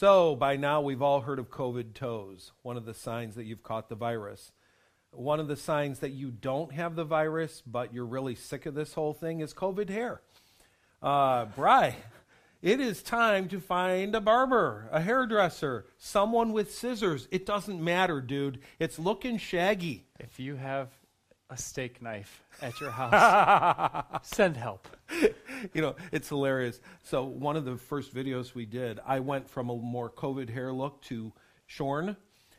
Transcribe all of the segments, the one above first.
So, by now, we've all heard of COVID toes, one of the signs that you've caught the virus. One of the signs that you don't have the virus, but you're really sick of this whole thing, is COVID hair. Uh, Bry, it is time to find a barber, a hairdresser, someone with scissors. It doesn't matter, dude. It's looking shaggy. If you have a steak knife at your house, send help. you know, it's hilarious. So, one of the first videos we did, I went from a more COVID hair look to shorn,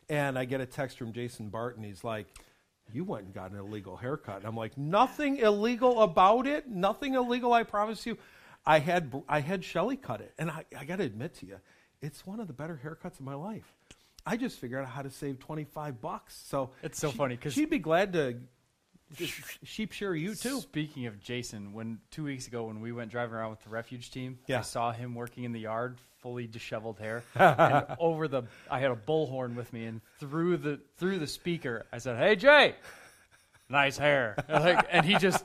and I get a text from Jason Barton. He's like, You went and got an illegal haircut. And I'm like, Nothing illegal about it. Nothing illegal, I promise you. I had, I had Shelly cut it, and I, I got to admit to you, it's one of the better haircuts of my life. I just figured out how to save 25 bucks. So It's so she- funny 'cause- she'd be glad to sheep shear you too. Speaking of Jason, when two weeks ago when we went driving around with the refuge team, Yeah. I saw him working in the yard, fully disheveled hair, and over the I had a bullhorn with me, and through the through the speaker, I said, "Hey Jay, nice hair," and, like, and he just,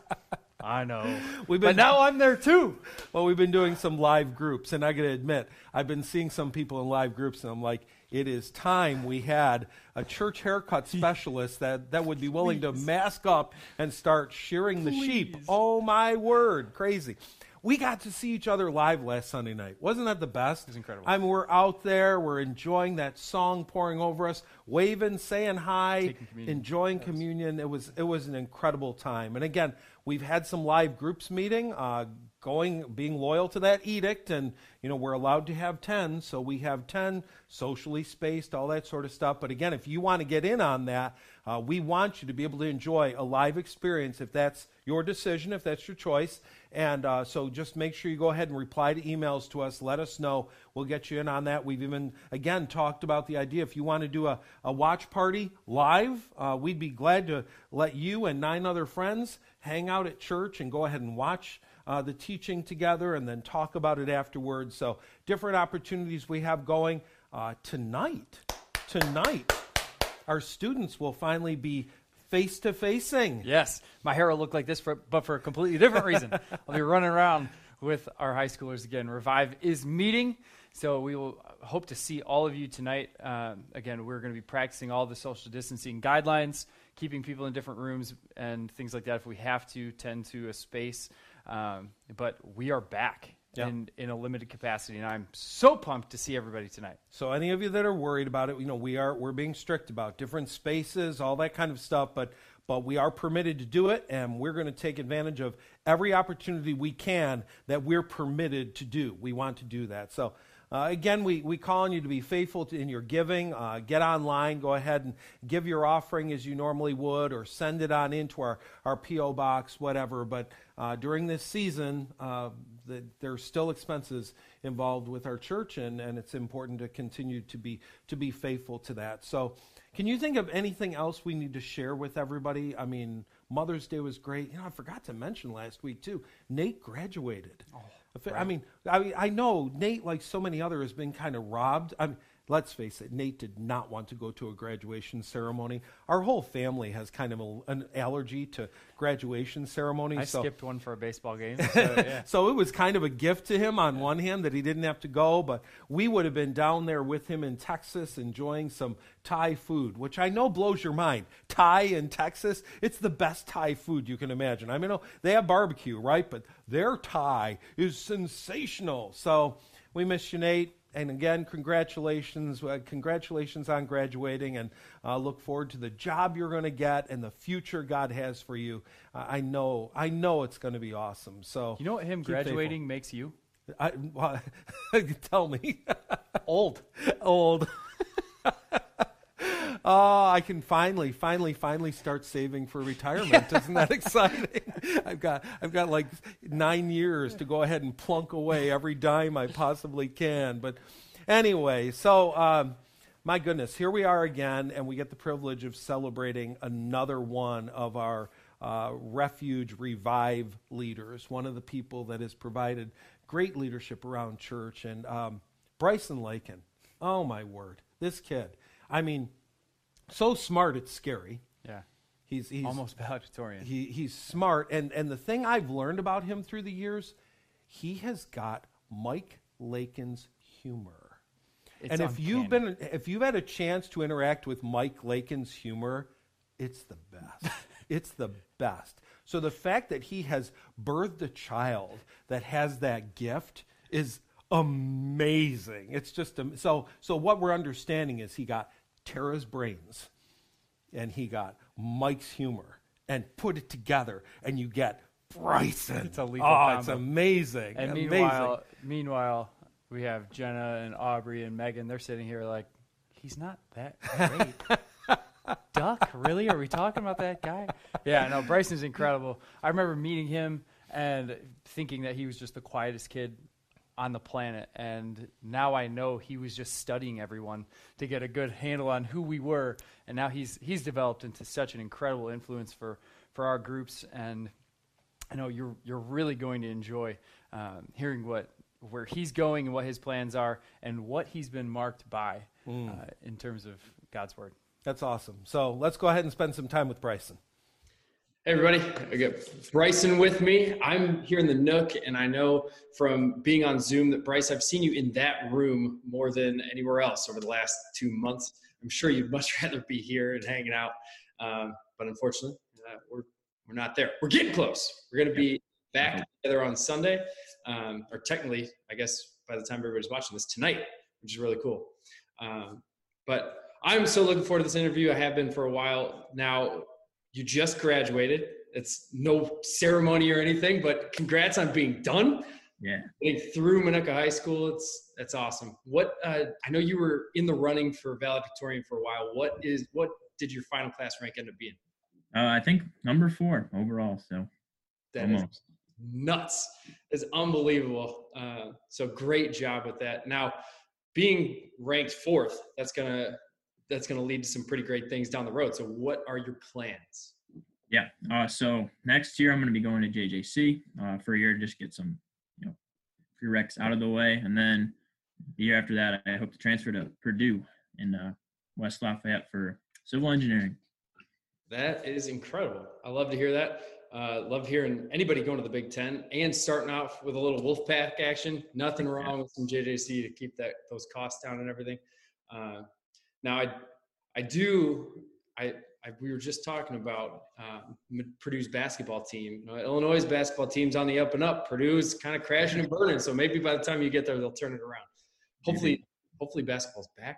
I know, We've but been- now I'm there too. Well, we've been doing some live groups, and I got to admit, I've been seeing some people in live groups, and I'm like, it is time we had a church haircut specialist that, that would be willing to mask up and start shearing the sheep. Oh, my word. Crazy. We got to see each other live last Sunday night. Wasn't that the best? It's incredible. I mean, we're out there, we're enjoying that song pouring over us, waving, saying hi, communion. enjoying communion. It was it was an incredible time. And again, we've had some live groups meeting, uh, going being loyal to that edict, and you know we're allowed to have ten, so we have ten socially spaced, all that sort of stuff. But again, if you want to get in on that, uh, we want you to be able to enjoy a live experience if that's your decision, if that's your choice. And uh, so just make sure you go ahead and reply to emails to us. Let us know. We'll get you in on that. We've even, again, talked about the idea if you want to do a, a watch party live, uh, we'd be glad to let you and nine other friends hang out at church and go ahead and watch uh, the teaching together and then talk about it afterwards. So, different opportunities we have going. Uh, tonight, tonight, our students will finally be face to facing. Yes, my hair will look like this, for, but for a completely different reason. I'll be running around with our high schoolers again. Revive is meeting, so we will hope to see all of you tonight. Um, again, we're going to be practicing all the social distancing guidelines, keeping people in different rooms and things like that if we have to, tend to a space. Um, but we are back Yeah. in, in a limited capacity, and I'm so pumped to see everybody tonight. So any of you that are worried about it, you know, we are we're being strict about different spaces, all that kind of stuff, but but we are permitted to do it and we're going to take advantage of every opportunity we can that we're permitted to do. We want to do that. So uh, again, we, we call on you to be faithful to, in your giving. Uh, get online, go ahead and give your offering as you normally would, or send it on into our, our P.O. box, whatever. But uh, during this season, uh, the, there's still expenses involved with our church, and, and it's important to continue to be, to be faithful to that. So, can you think of anything else we need to share with everybody? I mean, Mother's Day was great. You know, I forgot to mention last week, too. Nate graduated. If- I mean, I mean, I know Nate, like so many others, has been kind of robbed. I mean, let's face it, Nate did not want to go to a graduation ceremony. Our whole family has kind of a, an allergy to graduation ceremonies. I so, skipped one for a baseball game. So, yeah. so it was kind of a gift to him on one hand that he didn't have to go, but we would have been down there with him in Texas enjoying some Thai food, which I know blows your mind. Thai in Texas, it's the best Thai food you can imagine. I mean, oh, they have barbecue, right? But their Thai is sensational. So we miss you, Nate. And again, congratulations, uh, congratulations on graduating, and uh, look forward to the job you're going to get and the future God has for you. Uh, I know, I know it's going to be awesome. So You know what him keep faithful. graduating makes you? I, well, tell me, Old. old. Oh, I can finally, finally, finally start saving for retirement. Isn't that exciting? I've got, I've got like nine years to go ahead and plunk away every dime I possibly can. But anyway, so um, my goodness, here we are again, and we get the privilege of celebrating another one of our uh, refuge revive leaders. One of the people that has provided great leadership around church, and um, Bryson Lakin. Oh my word, this kid. I mean so smart it's scary. Yeah. He's, he's Almost valedictorian. he, he's smart, and and the thing I've learned about him through the years, he has got Mike Lakin's humor. It's and if you've been if you've had a chance to interact with Mike Lakin's humor, it's the best. it's the best. So the fact that he has birthed a child that has that gift is amazing. It's just so so what we're understanding is he got Tara's brains and he got Mike's humor and put it together and you get Bryson. It's a lethal oh, it's amazing. And amazing. meanwhile, meanwhile, we have Jenna and Aubrey and Megan. They're sitting here like, he's not that great. Duck, really? Are we talking about that guy? Yeah, no, Bryson's incredible. I remember meeting him and thinking that he was just the quietest kid on the planet. And now I know he was just studying everyone to get a good handle on who we were. And now he's he's developed into such an incredible influence for, for our groups. And I know you're you're really going to enjoy um, hearing what where he's going and what his plans are and what he's been marked by uh, in terms of God's word. That's awesome. So let's go ahead and spend some time with Bryson. Hey everybody, I got Bryson with me. I'm here in the Nook, and I know from being on Zoom that Bryce, I've seen you in that room more than anywhere else over the last two months. I'm sure you'd much rather be here and hanging out, um, but unfortunately, uh, we're we're not there. We're getting close. We're going to be back together on Sunday, um, or technically, I guess by the time everybody's watching this tonight, which is really cool. Um, but I'm so looking forward to this interview. I have been for a while now. You just graduated. It's no ceremony or anything, but congrats on being done. Yeah. Getting through Minooka High School, it's that's awesome. What uh, I know you were in the running for valedictorian for a while. What is what did your final class rank end up being? Uh, I think number four overall. So That is almost. nuts. It's unbelievable. Uh, so great job with that. Now, being ranked fourth, that's gonna that's gonna lead to some pretty great things down the road. So, what are your plans? Yeah. Uh, so next year I'm going to be going to JJC uh, for a year to just get some, you know, prereqs out of the way, and then the year after that I hope to transfer to Purdue in uh, West Lafayette for civil engineering. That is incredible. I love to hear that. Uh, love hearing anybody going to the Big Ten and starting off with a little Wolfpack action. Nothing wrong with some JJC to keep that those costs down and everything. Uh, now, I I do I, I we were just talking about uh, Purdue's basketball team. You know, Illinois' basketball team's on the up and up. Purdue's kind of crashing and burning. So maybe by the time you get there, they'll turn it around. Hopefully, hopefully basketball's back.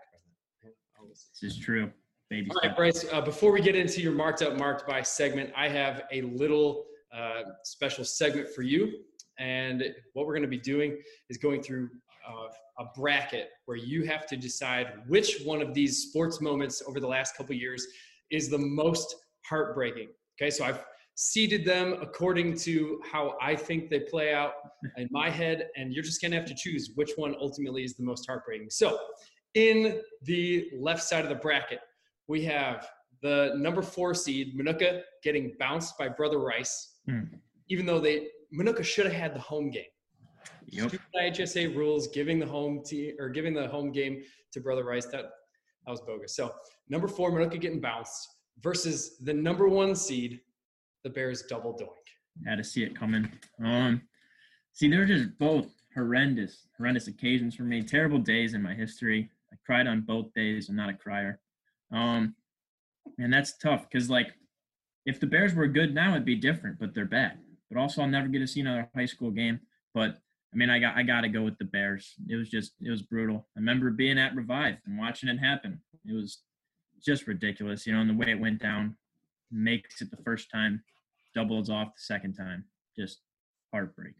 This is true. Baby All right. Bryce, uh, before we get into your marked up, marked by segment, I have a little uh, special segment for you. And what we're going to be doing is going through uh, a bracket where you have to decide which one of these sports moments over the last couple years is the most heartbreaking. Okay, so I've seeded them according to how I think they play out in my head, and you're just to have to choose which one ultimately is the most heartbreaking. So, in the left side of the bracket, we have the number four seed Minooka getting bounced by Brother Rice, Hmm. even though they Minooka should have had the home game. Yep. Stupid IHSA rules giving the home team or giving the home game to Brother Rice that that was bogus. So number four Minooka getting bounced versus the number one seed, the Bears double doink. Had to see it coming. Um, see, they're just both horrendous, horrendous occasions for me. Terrible days in my history. I cried on both days. I'm not a crier. Um, and that's tough because, like, if the Bears were good now, it'd be different, but they're bad. But also, I'll never get to see another high school game. But I mean, I got I got to go with the Bears. It was just it was brutal. I remember being at Revive and watching it happen. It was just ridiculous, you know, and the way it went down makes it the first time, doubles off the second time. Just heartbreak.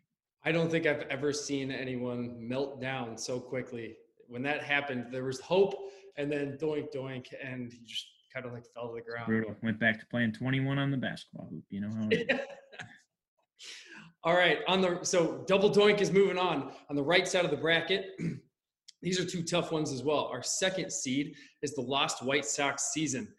I don't think I've ever seen anyone melt down so quickly. When that happened, there was hope, and then doink doink, and he just kind of like fell to the ground. Brutal. Went back to playing 21 on the basketball hoop. You know how it is. All right, on the so double doink is moving on on the right side of the bracket. These are two tough ones as well. Our second seed is the Lost White Sox season.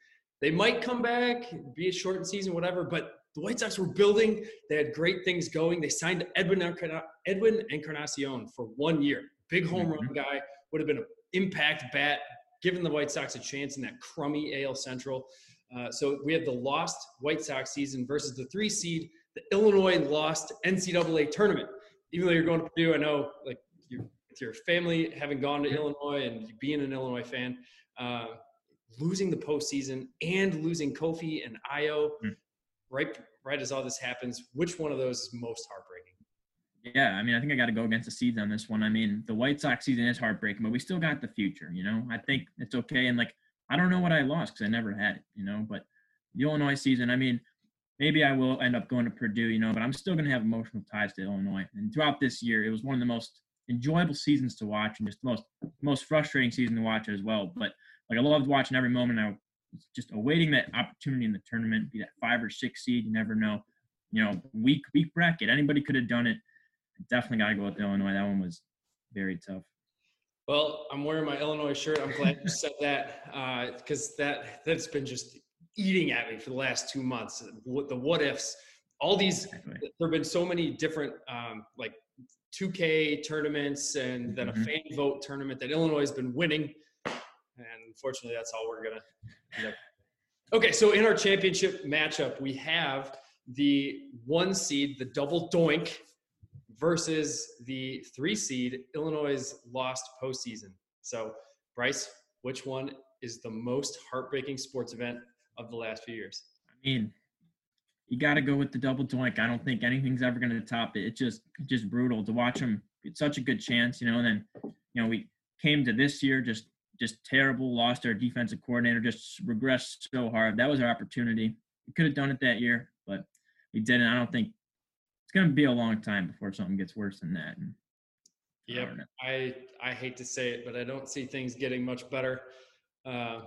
They might come back, be a shortened season, whatever, but the White Sox were building. They had great things going. They signed Edwin Encarna- Edwin Encarnacion for one year. Big home run guy, would have been an impact bat, giving the White Sox a chance in that crummy AL Central. Uh, so we have the lost White Sox season versus the three seed, the Illinois lost NCAA tournament. Even though you're going to Purdue, I know like you're with your family having gone to Illinois and being an Illinois fan, uh, losing the postseason and losing Kofi and Ayo mm. right right as all this happens, which one of those is most heartbreaking? Yeah, I mean, I think I got to go against the Seeds on this one. I mean, the White Sox season is heartbreaking, but we still got the future. You know, I think it's okay. And like, I don't know what I lost because I never had it. You know, but the Illinois season, I mean, maybe I will end up going to Purdue. You know, but I'm still going to have emotional ties to Illinois. And throughout this year, it was one of the most enjoyable seasons to watch and just the most most frustrating season to watch as well. But like I loved watching every moment. I was just awaiting that opportunity in the tournament, be that five or six seed. You never know. You know, weak weak bracket. Anybody could have done it. Definitely got to go with Illinois. That one was very tough. Well, I'm wearing my Illinois shirt. I'm glad you said that because uh, that that's been just eating at me for the last two months. The what ifs, all these. Exactly. There have been so many different um, like 2K tournaments and then mm-hmm. a fan vote tournament that Illinois has been winning. And unfortunately, that's all we're gonna. End up. Okay, so in our championship matchup, we have the one seed, the double doink, versus the three seed, Illinois' lost postseason. So, Bryce, which one is the most heartbreaking sports event of the last few years? I mean, you got to go with the double doink. I don't think anything's ever going to top it. It's just just brutal to watch them. It's such a good chance, you know. And then, you know, we came to this year just just terrible. Lost our defensive coordinator. Just regressed so hard. That was our opportunity. We could have done it that year, but we didn't. I don't think it's going to be a long time before something gets worse than that. And yep. I, I hate to say it, but I don't see things getting much better. Uh,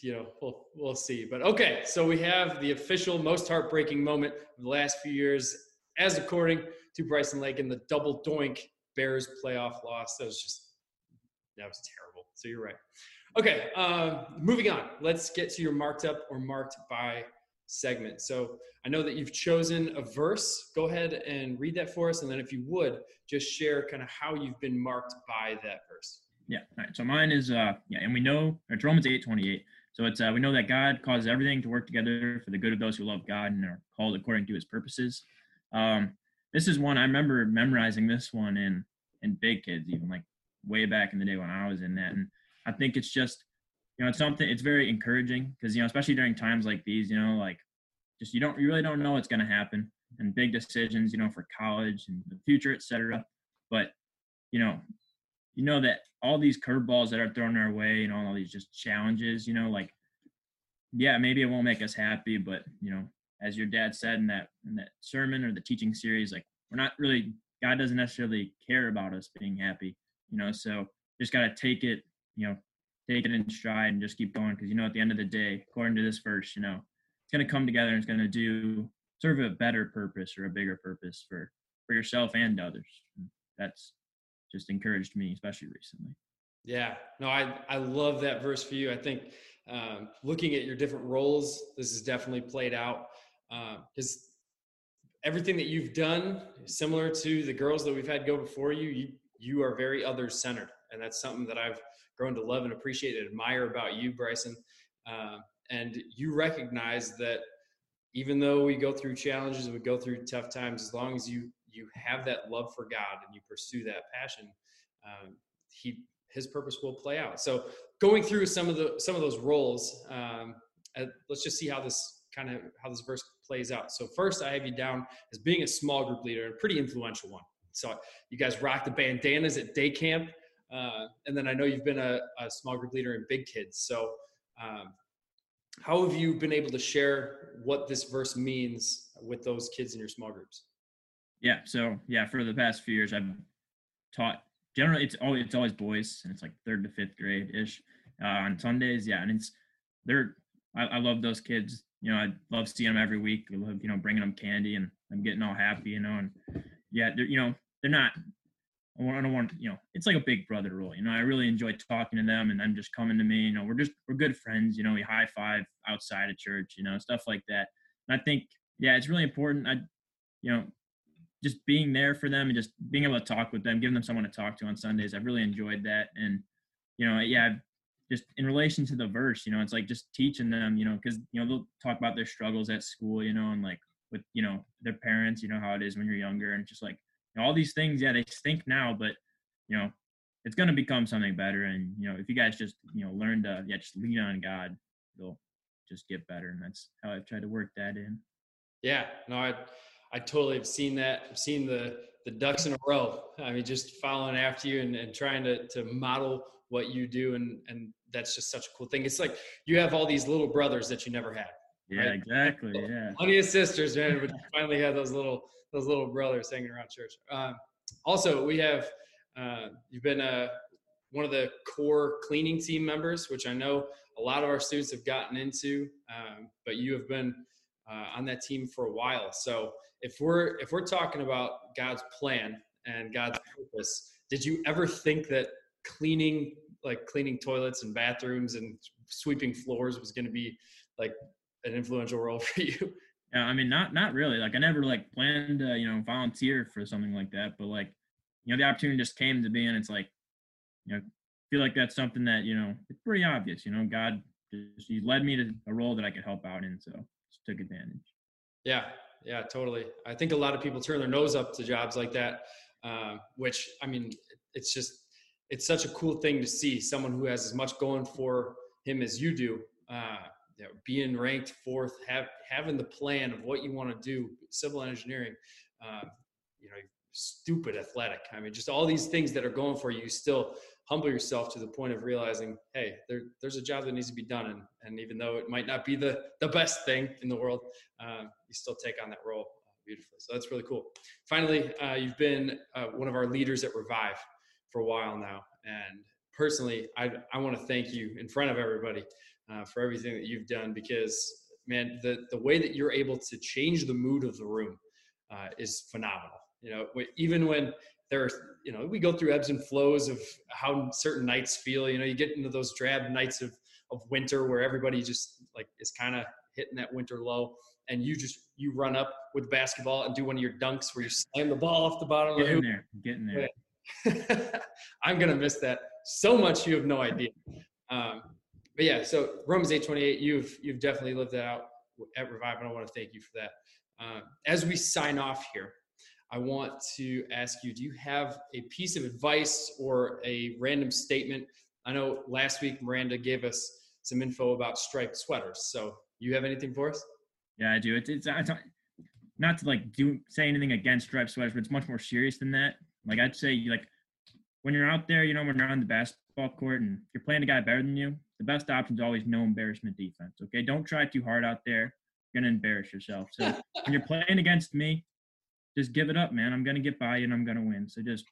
you know, we'll we'll see. But okay, so we have the official most heartbreaking moment of the last few years, as according to Bryson Lakin the double doink Bears playoff loss. That was just that was terrible. So you're right. Okay, uh, moving on. Let's get to your marked up or marked by segment. So I know that you've chosen a verse. Go ahead and read that for us. And then if you would, just share kind of how you've been marked by that verse. Yeah. All right. So mine is, uh, yeah, and we know, it's Romans 8 28. So it's, uh, we know that God causes everything to work together for the good of those who love God and are called according to his purposes. Um, this is one I remember memorizing this one in, in big kids, even like way back in the day when I was in that. And I think it's just, you know, it's something, it's very encouraging because, you know, especially during times like these, you know, like just you don't, you really don't know what's going to happen and big decisions, you know, for college and the future, etc. But, you know, you know that all these curveballs that are thrown our way, and all these just challenges, you know, like, yeah, maybe it won't make us happy, but, you know, as your dad said in that, in that sermon or the teaching series, like, we're not really, God doesn't necessarily care about us being happy, you know, so just got to take it, you know, take it in stride and just keep going because you know at the end of the day according to this verse you know it's to come together and it's to do serve a better purpose or a bigger purpose for for yourself and others. That's just encouraged me especially recently. Yeah. No i i love that verse for you. I think um, looking at your different roles this is definitely played out because uh, everything that you've done similar to the girls that we've had go before you you you are very other centered and that's something that i've grown to love and appreciate and admire about you, Bryson. Uh, and you recognize that even though we go through challenges we go through tough times, as long as you you have that love for God and you pursue that passion, um, he his purpose will play out. So going through some of the some of those roles, um, uh, let's just see how this kind of how this verse plays out. So first, I have you down as being a small group leader, a pretty influential one. So you guys rock the bandanas at day camp. Uh, and then I know you've been a, a, small group leader in big kids. So, um, how have you been able to share what this verse means with those kids in your small groups? Yeah. So yeah, for the past few years, I've taught generally it's always it's always boys, and it's like third to fifth grade ish uh, on Sundays. Yeah, and it's they're I, I, love those kids. You know, I love seeing them every week. I love you know bringing them candy, and I'm getting all happy. You know, and yeah, they're you know they're not I don't want, you know, it's like a big brother role. You know, I really enjoy talking to them and them just coming to me. You know, we're just, we're good friends. You know, we high five outside of church, you know, stuff like that. And I think, yeah, it's really important. I, you know, just being there for them and just being able to talk with them, giving them someone to talk to on Sundays. I've really enjoyed that. And, you know, yeah, just in relation to the verse, you know, it's like just teaching them, you know, because, you know, they'll talk about their struggles at school, you know, and like with, you know, their parents, you know, how it is when you're younger and just like, know, all these things, yeah, they stink now, but you know, it's going to become something better. And you know, if you guys just you know learn to yeah just lean on God, it'll just get better. And that's how I've tried to work that in. Yeah, no, I I totally have seen that. I've seen the the ducks in a row. I mean, just following after you and, and trying to to model what you do, and and that's just such a cool thing. It's like you have all these little brothers that you never had. Yeah, right? exactly. Yeah, plenty of sisters, man, but you finally have those little those little brothers hanging around church. Um, also, we have uh, you've been a one of the core cleaning team members, which I know a lot of our students have gotten into, um, but you have been uh, on that team for a while. So if we're if we're talking about God's plan and God's purpose, did you ever think that cleaning like cleaning toilets and bathrooms and sweeping floors was going to be like an influential role for you? Yeah, I mean, not not really. Like I never like planned, to, you know, volunteer for something like that. But like, you know, the opportunity just came to be, and it's like, you know, feel like that's something that you know it's pretty obvious. You know, God just He led me to a role that I could help out in, so just took advantage. Yeah, yeah, totally. I think a lot of people turn their nose up to jobs like that, uh, which I mean, it's just it's such a cool thing to see someone who has as much going for him as you do. Uh, you know, being ranked fourth, have having the plan of what you want to do, civil engineering, uh, you know, stupid athletic. I mean, just all these things that are going for you. You still humble yourself to the point of realizing, hey, there, there's a job that needs to be done, and and even though it might not be the the best thing in the world, uh, you still take on that role uh, beautifully. So that's really cool. Finally, uh, you've been uh, one of our leaders at Revive for a while now, and personally, I I want to thank you in front of everybody uh, for everything that you've done because man, the the way that you're able to change the mood of the room uh, is phenomenal. You know, even when there are you know we go through ebbs and flows of how certain nights feel. You know you get into those drab nights of of winter where everybody just like is kind of hitting that winter low and you just you run up with basketball and do one of your dunks where you slam the ball off the bottom Get of the hoop. there getting there. I'm gonna miss that so much you have no idea. Um, but yeah so romans 828 you've you've definitely lived that out. At revive and i want to thank you for that. Uh, as we sign off here I want to ask you do you have a piece of advice or a random statement? I know last week Miranda gave us some info about striped sweaters. So, you have anything for us? Yeah, I do. It's, it's, it's not to like do say anything against striped sweaters, but it's much more serious than that. Like I'd say, like when you're out there, you know, when you're on the basketball court and you're playing a guy better than you, the best option is always no embarrassment defense. Okay, don't try too hard out there. You're gonna embarrass yourself. So when you're playing against me, just give it up, man. I'm gonna get by you and I'm gonna win. So just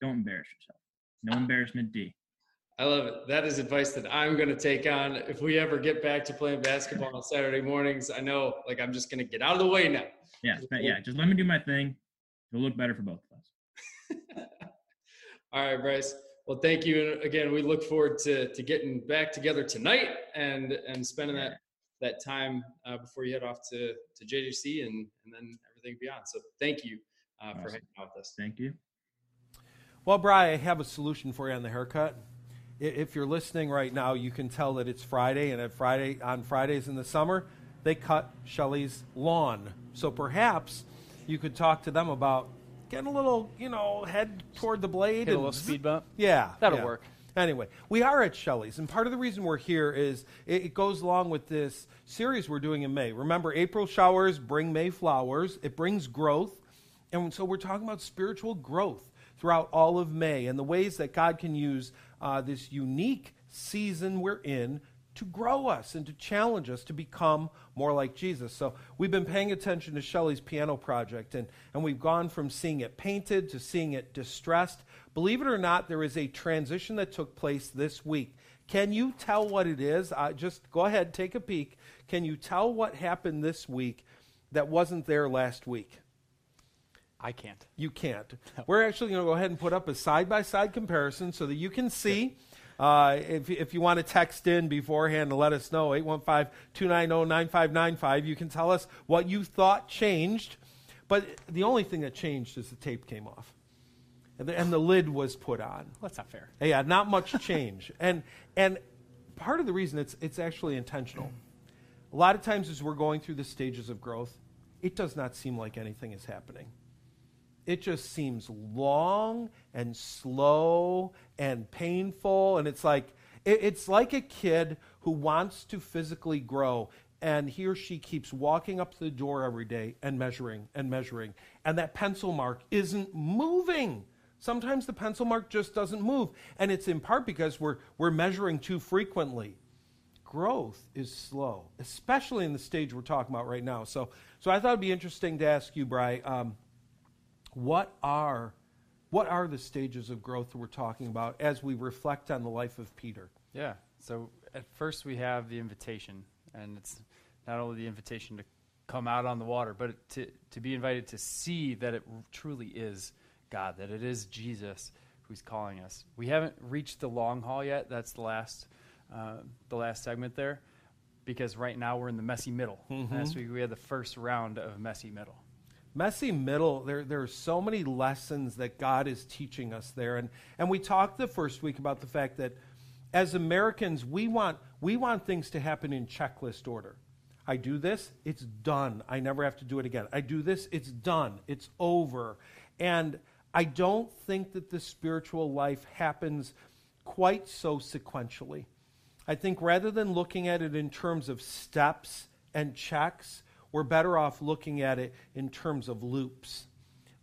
don't embarrass yourself. No embarrassment, D. I love it. That is advice that I'm going to take on. If we ever get back to playing basketball on Saturday mornings, I know like I'm just going to get out of the way now. Yeah, yeah. Just let me do my thing. It'll look better for both of us. All right, Bryce. Well, thank you. And again, we look forward to to getting back together tonight and and spending that that time uh, before you head off to to JJC and and then everything beyond. So thank you uh, awesome. for hanging out with us. Thank you. Well, Brian, I have a solution for you on the haircut. If you're listening right now, you can tell that it's Friday, and at Friday on Fridays in the summer, they cut Shelly's lawn. So perhaps you could talk to them about getting a little, you know, head toward the blade. Hit a little speed bump. Yeah, that'll yeah. work. Anyway, we are at Shelly's, and part of the reason we're here is it, it, goes along with this series we're doing in May. Remember, April showers bring May flowers, it brings growth. And so we're talking about spiritual growth throughout all of May and the ways that God can use uh, this unique season we're in to grow us and to challenge us to become more like Jesus. So we've been paying attention to Shelly's piano project, and, and we've gone from seeing it painted to seeing it distressed. Believe it or not, there is a transition that took place this week. Can you tell what it is? Uh, just go ahead, take a peek. Can you tell what happened this week that wasn't there last week? I can't. You can't. No. We're actually going to go ahead and put up a side by side comparison so that you can see. Uh, if, if you want to text in beforehand and let us know, 815 290 9595, you can tell us what you thought changed. But the only thing that changed is the tape came off. And the, and the lid was put on. That's not fair. Yeah, not much change. and, and part of the reason it's, it's actually intentional. A lot of times as we're going through the stages of growth, it does not seem like anything is happening. it just seems long and slow and painful. And it's like, it, it's like a kid who wants to physically grow and he or she keeps walking up to the door every day and measuring and measuring. And that pencil mark isn't moving. Sometimes the pencil mark just doesn't move. And it's in part because we're, we're measuring too frequently. Growth is slow, especially in the stage we're talking about right now. So, so I thought it'd be interesting to ask you, Bry, um, what are what are the stages of growth that we're talking about as we reflect on the life of Peter? Yeah. So at first we have the invitation, and it's not only the invitation to come out on the water, but to, to be invited to see that it truly is God, that it is Jesus who's calling us. We haven't reached the long haul yet. That's the last, uh, the last segment there, because right now we're in the messy middle. Mm-hmm. Last week we had the first round of messy middle. Messy middle, there, there are so many lessons that God is teaching us there. And, and we talked the first week about the fact that as Americans, we want, we want things to happen in checklist order. I do this, it's done. I never have to do it again. I do this, it's done. It's over. And I don't think that the spiritual life happens quite so sequentially. I think rather than looking at it in terms of steps and checks, we're better off looking at it in terms of loops.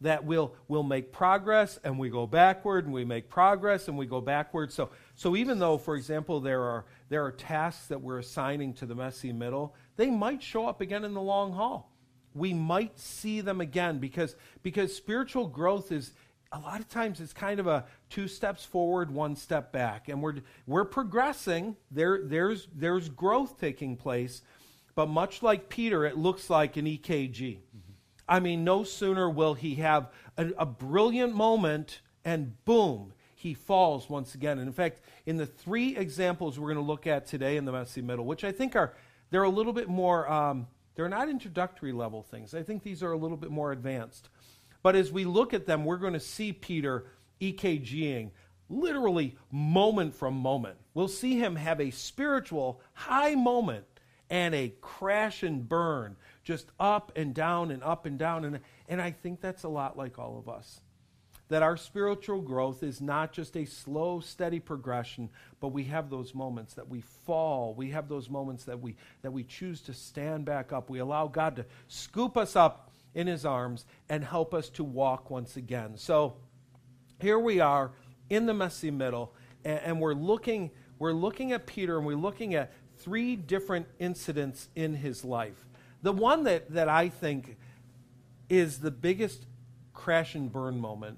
That we'll, we'll make progress and we go backward and we make progress and we go backward. So, so even though, for example, there are, there are tasks that we're assigning to the messy middle, they might show up again in the long haul we might see them again because, because spiritual growth is a lot of times it's kind of a two steps forward, one step back. And we're, we're progressing. There, there's, there's growth taking place. But much like Peter, it looks like an EKG. Mm-hmm. I mean, no sooner will he have a, a brilliant moment and boom, he falls once again. And in fact, in the three examples we're going to look at today in the messy middle, which I think are they're a little bit more um, they're not introductory level things. I think these are a little bit more advanced. But as we look at them, we're going to see Peter EKGing literally moment from moment. We'll see him have a spiritual high moment and a crash and burn, just up and down and up and down. And, and I think that's a lot like all of us that our spiritual growth is not just a slow, steady progression, but we have those moments that we fall. We have those moments that we, that we choose to stand back up. We allow God to scoop us up in his arms and help us to walk once again. So here we are in the messy middle, and, and we're looking, we're looking at Peter and we're looking at three different incidents in his life. The one that, that I think is the biggest crash and burn moment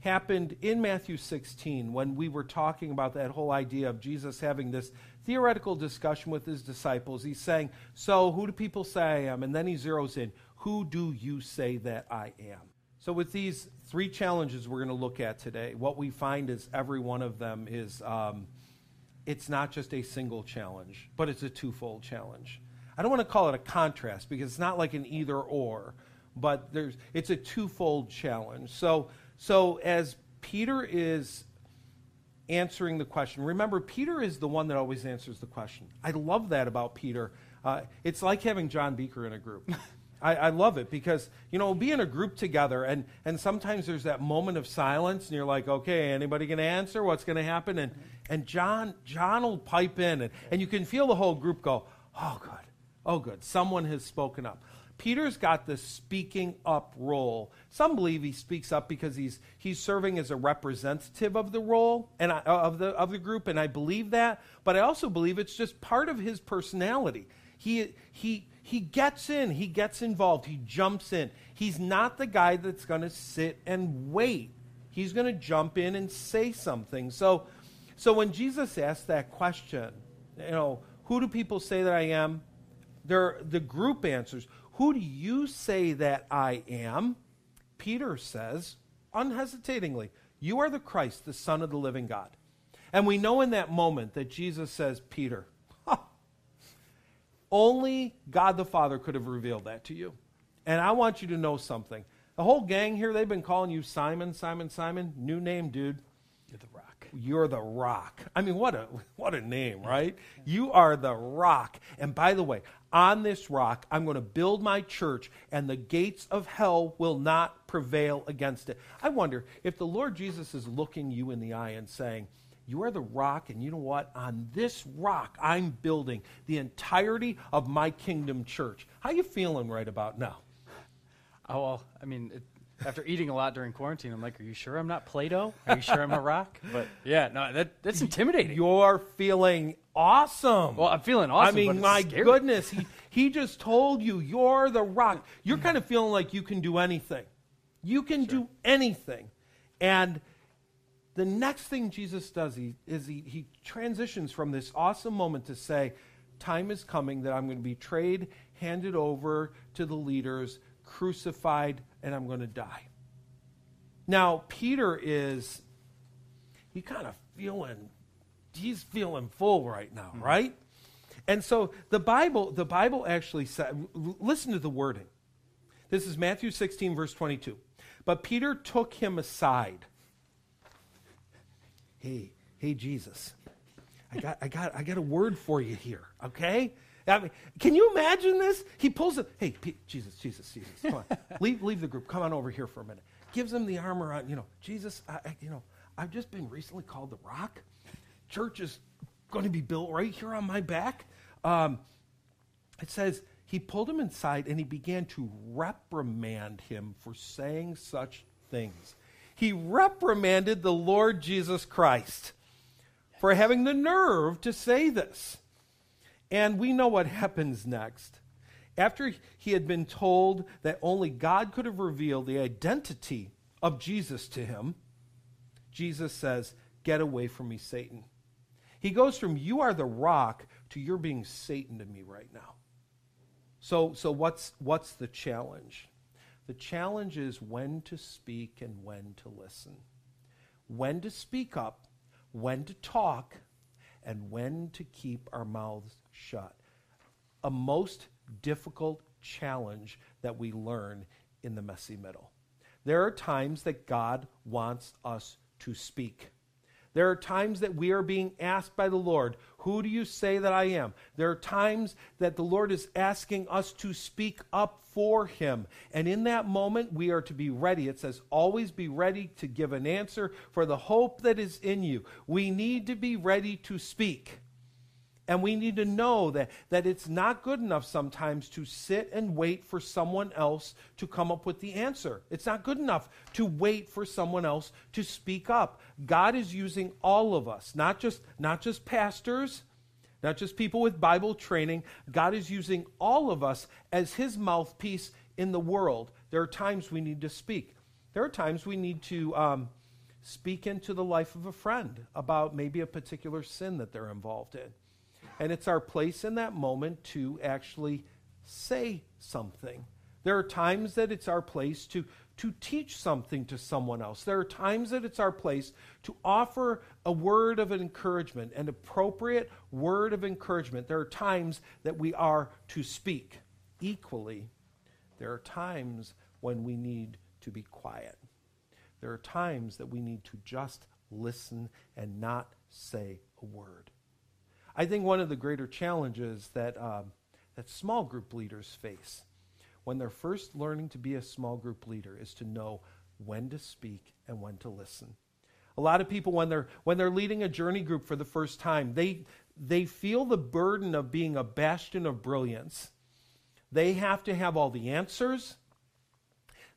happened in Matthew 16 when we were talking about that whole idea of Jesus having this theoretical discussion with his disciples. He's saying, So, who do people say I am? And then he zeroes in, Who do you say that I am? So, with these three challenges we're going to look at today, what we find is every one of them is um, it's not just a single challenge, but it's a twofold challenge. I don't want to call it a contrast because it's not like an either or, but there's, it's a twofold challenge. So, so as Peter is answering the question, remember, Peter is the one that always answers the question. I love that about Peter. Uh, it's like having John Beaker in a group. I, I, love it because, you know, be in a group together, and, and sometimes there's that moment of silence, and you're like, okay, anybody to answer? What's going to happen? And, and John, John will pipe in, and, and you can feel the whole group go, oh, good, oh, good, someone has spoken up. Peter's got the speaking up role. Some believe he speaks up because he's he's serving as a representative of the role and I, of the of the group, and I believe that. But I also believe it's just part of his personality. He he he gets in, he gets involved, he jumps in. He's not the guy that's going to sit and wait. He's going to jump in and say something. So so when Jesus asked that question, you know, who do people say that I am? There, the group answers, who do you say that I am? Peter says, unhesitatingly, You are the Christ, the Son of the living God. And we know in that moment that Jesus says, Peter, only God the Father could have revealed that to you. And I want you to know something. The whole gang here, they've been calling you Simon, Simon, Simon. New name, dude. You're the rock. You're the rock. I mean, what a what a name, right? You are the rock. And by the way, on this rock I'm going to build my church and the gates of hell will not prevail against it. I wonder if the Lord Jesus is looking you in the eye and saying, you are the rock, and you know what? On this rock, I'm building the entirety of my kingdom church. How you feeling right about now? Oh well, I mean, it, after eating a lot during quarantine, I'm like, are you sure I'm not Play-Doh? Are you sure I'm a rock? But yeah, no, that that's intimidating. You're feeling awesome. well, I'm feeling awesome. I mean, my scary. goodness, he, he just told you you're the rock. You're kind of feeling like you can do anything. You can do anything. And the next thing Jesus does he, is he, he transitions from this awesome moment to say, Time is coming that I'm going to be betrayed, handed over to the leaders, crucified, and I'm going to die. Now, Peter is, he kind of feeling, he's feeling full right now, hmm. right? And so the Bible, the Bible actually said, listen to the wording. This is Matthew 16, verse 22. But Peter took him aside. Hey, hey, Jesus, I got, I got, I got a word for you here, okay? I mean, can you imagine this? He pulls it. Hey, Pe- Jesus, Jesus, Jesus, come on, leave, leave the group. Come on over here for a minute. Gives him the armor on. You know, Jesus, I, I, you know, I've just been recently called the Rock. Church is going to be built right here on my back. Um, it says he pulled him inside and he began to reprimand him for saying such things. He reprimanded the Lord Jesus Christ for having the nerve to say this. And we know what happens next. After he had been told that only God could have revealed the identity of Jesus to him, Jesus says, Get away from me, Satan. He goes from you are the rock to you're being Satan to me right now. So, so what's, what's the challenge? The challenge is when to speak and when to listen. When to speak up, when to talk, and when to keep our mouths shut. A most difficult challenge that we learn in the messy middle. There are times that God wants us to speak. There are times that we are being asked by the Lord, Who do you say that I am? There are times that the Lord is asking us to speak up for Him. And in that moment, we are to be ready. It says, Always be ready to give an answer for the hope that is in you. We need to be ready to speak. And we need to know that, that it's not good enough sometimes to sit and wait for someone else to come up with the answer. It's not good enough to wait for someone else to speak up. God is using all of us, not just, not just pastors, not just people with Bible training. God is using all of us as his mouthpiece in the world. There are times we need to speak. There are times we need to um, speak into the life of a friend about maybe a particular sin that they're involved in. And it's our place in that moment to actually say something. There are times that it's our place to, to teach something to someone else. There are times that it's our place to offer a word of encouragement, an appropriate word of encouragement. There are times that we are to speak. Equally, there are times when we need to be quiet. There are times that we need to just listen and not say a word. I think one of the greater challenges that, um, that small group leaders face when they're first learning to be a small group leader is to know when to speak and when to listen. A lot of people, when they're, when they're leading a journey group for the first time, they, they feel the burden of being a bastion of brilliance. They have to have all the answers,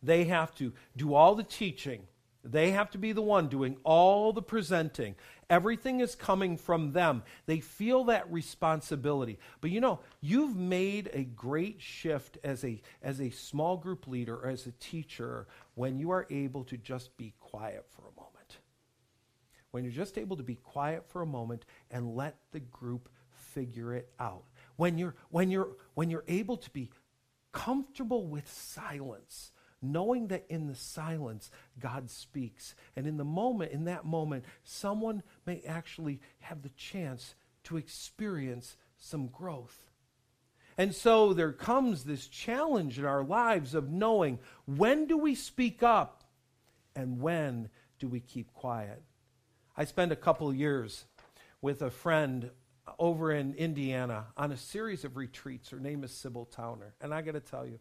they have to do all the teaching. They have to be the one doing all the presenting. Everything is coming from them. They feel that responsibility. But you know, you've made a great shift as a, as a small group leader or as a teacher when you are able to just be quiet for a moment. When you're just able to be quiet for a moment and let the group figure it out. When you're, when you're, when you're able to be comfortable with silence knowing that in the silence God speaks. And in the moment, in that moment, someone may actually have the chance to experience some growth. And so there comes this challenge in our lives of knowing when do we speak up and when do we keep quiet. I spent a couple years with a friend over in Indiana on a series of retreats. Her name is Sibyl Towner. And I got to tell you,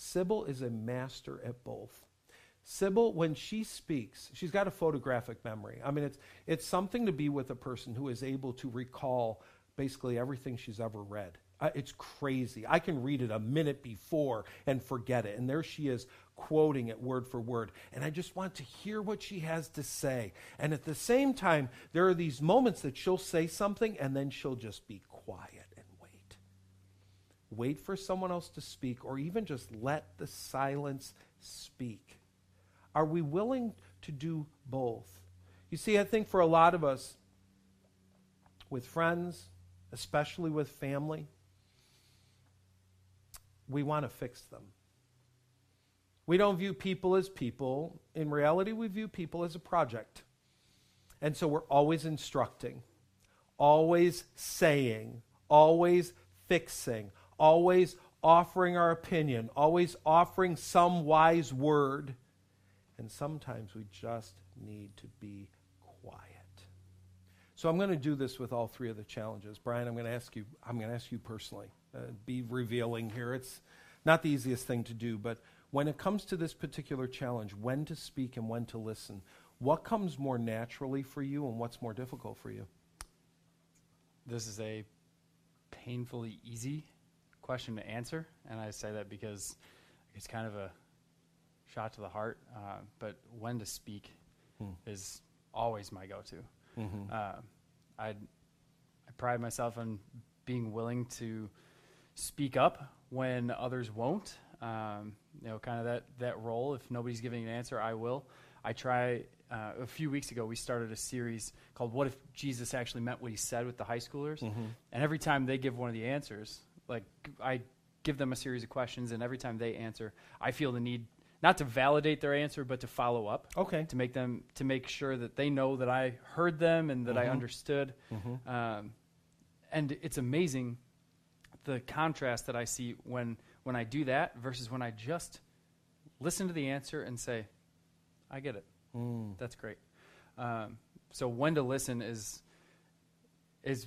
Sibyl is a master at both. Sibyl, when she speaks, she's got a photographic memory. I mean, it's, it's something to be with a person who is able to recall basically everything she's ever read. Uh, it's crazy. I can read it a minute before and forget it. And there she is quoting it word for word. And I just want to hear what she has to say. And at the same time, there are these moments that she'll say something and then she'll just be quiet. Wait for someone else to speak or even just let the silence speak. Are we willing to do both? You see, I think for a lot of us, with friends, especially with family, we want to fix them. We don't view people as people. In reality, we view people as a project. And so we're always instructing, always saying, always fixing, always offering our opinion, always offering some wise word. And sometimes we just need to be quiet. So I'm going to do this with all three of the challenges. Brian, I'm going to ask you, I'm going to ask you personally. Uh, be revealing here. It's not the easiest thing to do, but when it comes to this particular challenge, when to speak and when to listen, what comes more naturally for you and what's more difficult for you? This is a painfully easy question to answer, and I say that because it's kind of a shot to the heart. Uh, but when to speak hmm. is always my go-to. Mm-hmm. Uh, I I pride myself on being willing to speak up when others won't. Um, you know, kind of that that role. If nobody's giving an answer, I will. I try. Uh, a few weeks ago, we started a series called "What If Jesus Actually Meant What He Said" with the high schoolers, mm-hmm. and every time they give one of the answers, like I give them a series of questions, and every time they answer, I feel the need not to validate their answer, but to follow up. Okay. To make them to make sure that they know that I heard them and that mm-hmm. I understood. Mm-hmm. Um, and it's amazing the contrast that I see when when I do that versus when I just listen to the answer and say, "I get it. Mm. That's great." Um, so when to listen is is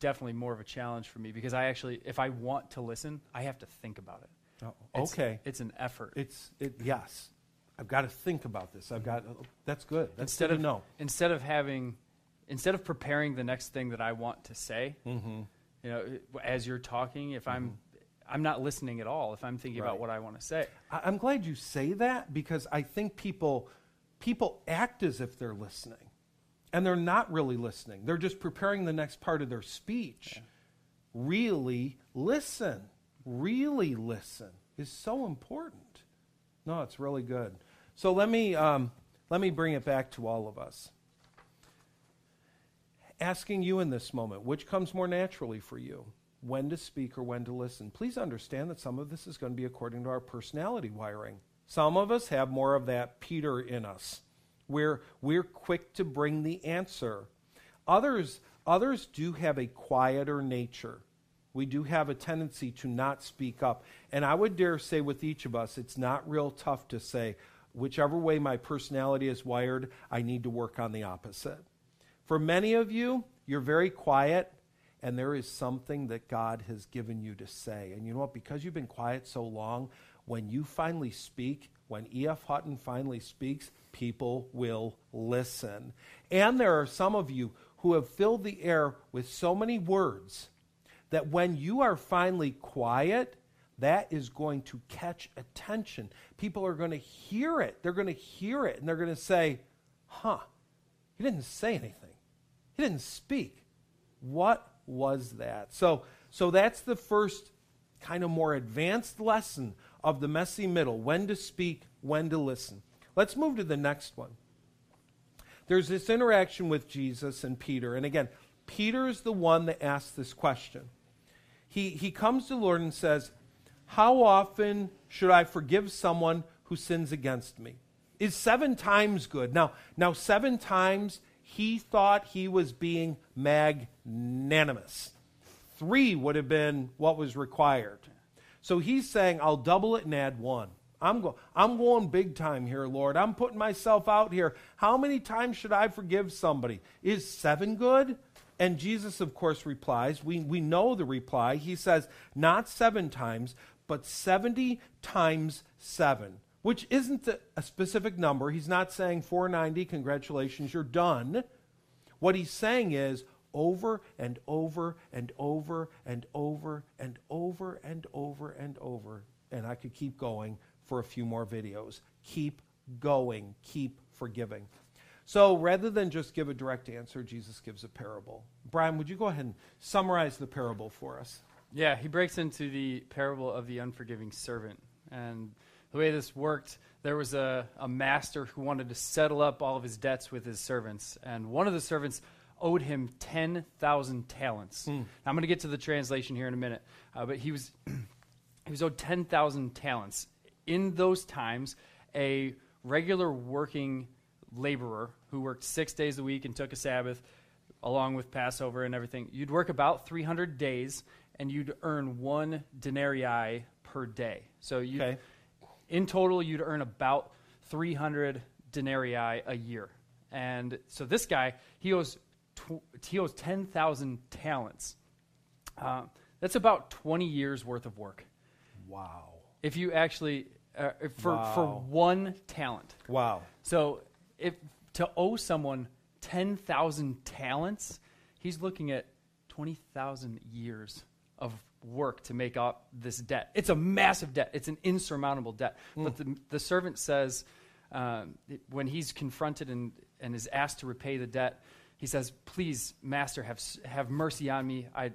definitely more of a challenge for me because I actually, if I want to listen, I have to think about it. Oh, it's, okay, it's an effort. It's it. Yes, I've got to think about this. I've got. That's good. That's instead good of know. Instead of having, instead of preparing the next thing that I want to say, mm-hmm you know, as you're talking, if I'm mm-hmm. I'm not listening at all if I'm thinking right. about what I want to say. I'm glad you say that because I think people people act as if they're listening. And they're not really listening. They're just preparing the next part of their speech. Yeah. Really listen. Really listen is so important. No, it's really good. So let me um, let me bring it back to all of us asking you in this moment, which comes more naturally for you? When to speak or when to listen? Please understand that some of this is going to be according to our personality wiring. Some of us have more of that Peter in us, where we're quick to bring the answer. Others, others do have a quieter nature. We do have a tendency to not speak up. And I would dare say with each of us, it's not real tough to say, whichever way my personality is wired, I need to work on the opposite. For many of you, you're very quiet, and there is something that God has given you to say. And you know what? Because you've been quiet so long, when you finally speak, when E.F. Hutton finally speaks, people will listen. And there are some of you who have filled the air with so many words that when you are finally quiet, that is going to catch attention. People are going to hear it. They're going to hear it and they're going to say, huh, he didn't say anything. He didn't speak. What was that? So, so that's the first kind of more advanced lesson of the messy middle when to speak, when to listen. Let's move to the next one. There's this interaction with Jesus and Peter. And again, Peter is the one that asks this question. He, he comes to the Lord and says, How often should I forgive someone who sins against me? Is seven times good? Now, now seven times he thought he was being magnanimous. Three would have been what was required. So he's saying, I'll double it and add one. I'm, go- I'm going big time here, Lord. I'm putting myself out here. How many times should I forgive somebody? Is seven good? And Jesus, of course, replies. We, we know the reply. He says, not seven times, but 70 times seven, which isn't a, a specific number. He's not saying 490, congratulations, you're done. What he's saying is, over and over and over and over and over and over and over. And I could keep going for a few more videos. Keep going, keep forgiving. So rather than just give a direct answer, Jesus gives a parable. Brian, would you go ahead and summarize the parable for us? Yeah, he breaks into the parable of the unforgiving servant. And the way this worked, there was a, a master who wanted to settle up all of his debts with his servants. And one of the servants owed him 10,000 talents. Now, I'm going to get to the translation here in a minute, uh, but he was, he was owed 10,000 talents. In those times, a regular working laborer who worked six days a week and took a Sabbath, along with Passover and everything, you'd work about 300 days and you'd earn one denarii per day. So you, Okay. in total, you'd earn about 300 denarii a year. And so this guy, he owes, tw- he owes 10,000 talents. Uh, that's about 20 years worth of work. Wow. If you actually, uh, for, for one talent. Wow. So if to owe someone 10,000 talents, he's looking at 20,000 years of work to make up this debt. It's a massive debt. It's an insurmountable debt. But the, the servant says, um, it- when he's confronted and, and is asked to repay the debt, he says, "Please, master, have have mercy on me. I,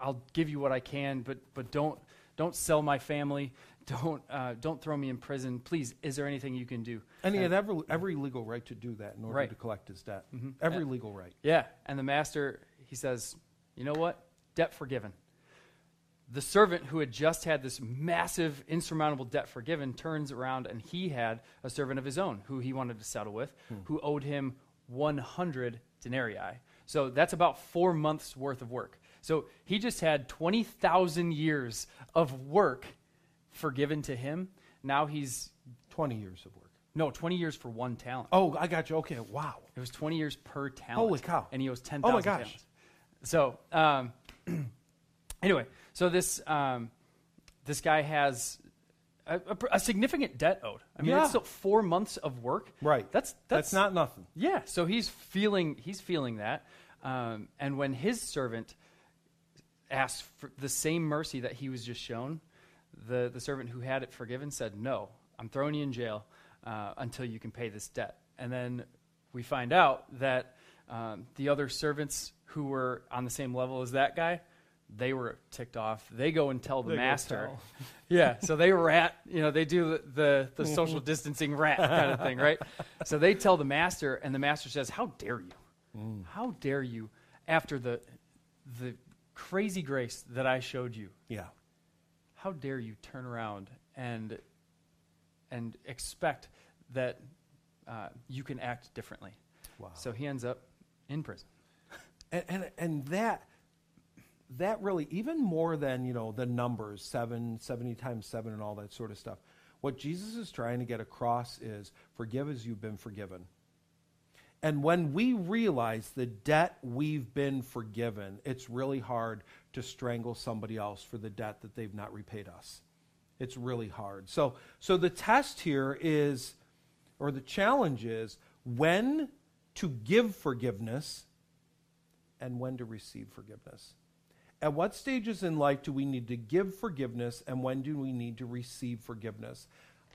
I'll give you what I can, but but don't don't sell my family. Don't uh, don't throw me in prison. Please, is there anything you can do?" And he had every, every legal right to do that in order Right. to collect his debt. Every legal right. Yeah, and the master, he says, You know what? Debt forgiven. The servant who had just had this massive, insurmountable debt forgiven turns around and he had a servant of his own who he wanted to settle with, who owed him 100 denarii. So that's about four months worth of work. So he just had 20,000 years of work forgiven to him. Now he's, 20 years of work. no, 20 years for one talent. Oh, I got you. Okay. Wow. It was 20 years per talent. Holy cow. And he owes 10,000 Oh my gosh. talents. So, um, anyway, so this, um, this guy has a, a, a significant debt owed. I mean, Yeah. it's still four months of work. Right. That's, That's that's, not nothing. yeah. So he's feeling, he's feeling that. Um, and when his servant asked for the same mercy that he was just shown, the, the servant who had it forgiven said, No, I'm throwing you in jail uh, until you can pay this debt. And then we find out that um, the other servants who were on the same level as that guy, they were ticked off. They go and tell the They master. tell. Yeah, so they rat, you know, they do the, the, the social distancing rat kind of thing, right? So they tell the master, and the master says, How dare you? How dare you, after the, the crazy grace that I showed you, Yeah. how dare you turn around and, and expect that uh, you can act differently? Wow. So he ends up in prison. and, and and that that really even more than you know the numbers seven 70 times seven and all that sort of stuff what jesus is trying to get across is forgive as you've been forgiven. And when we realize the debt we've been forgiven it's really hard to strangle somebody else for the debt that they've not repaid us. It's really hard. So so the test here is or the challenge is when to give forgiveness and when to receive forgiveness. At what stages in life do we need to give forgiveness and when do we need to receive forgiveness?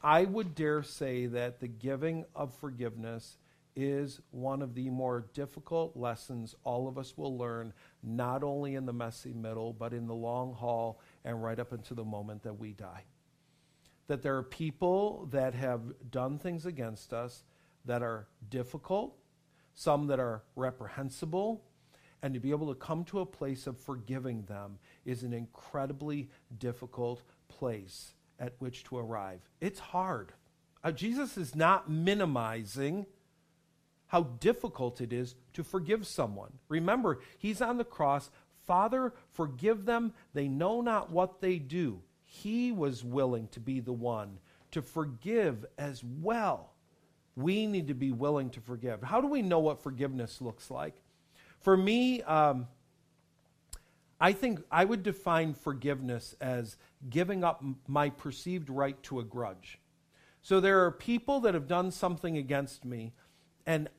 I would dare say that the giving of forgiveness is one of the more difficult lessons all of us will learn, not only in the messy middle, but in the long haul and right up into the moment that we die. That there are people that have done things against us that are difficult, some that are reprehensible, and to be able to come to a place of forgiving them is an incredibly difficult place at which to arrive. It's hard. Uh, Jesus is not minimizing how difficult it is to forgive someone. Remember, he's on the cross. Father, forgive them. They know not what they do. He was willing to be the one to forgive as well. We need to be willing to forgive. How do we know what forgiveness looks like? For me, um, I think I would define forgiveness as giving up my perceived right to a grudge. So there are people that have done something against me, and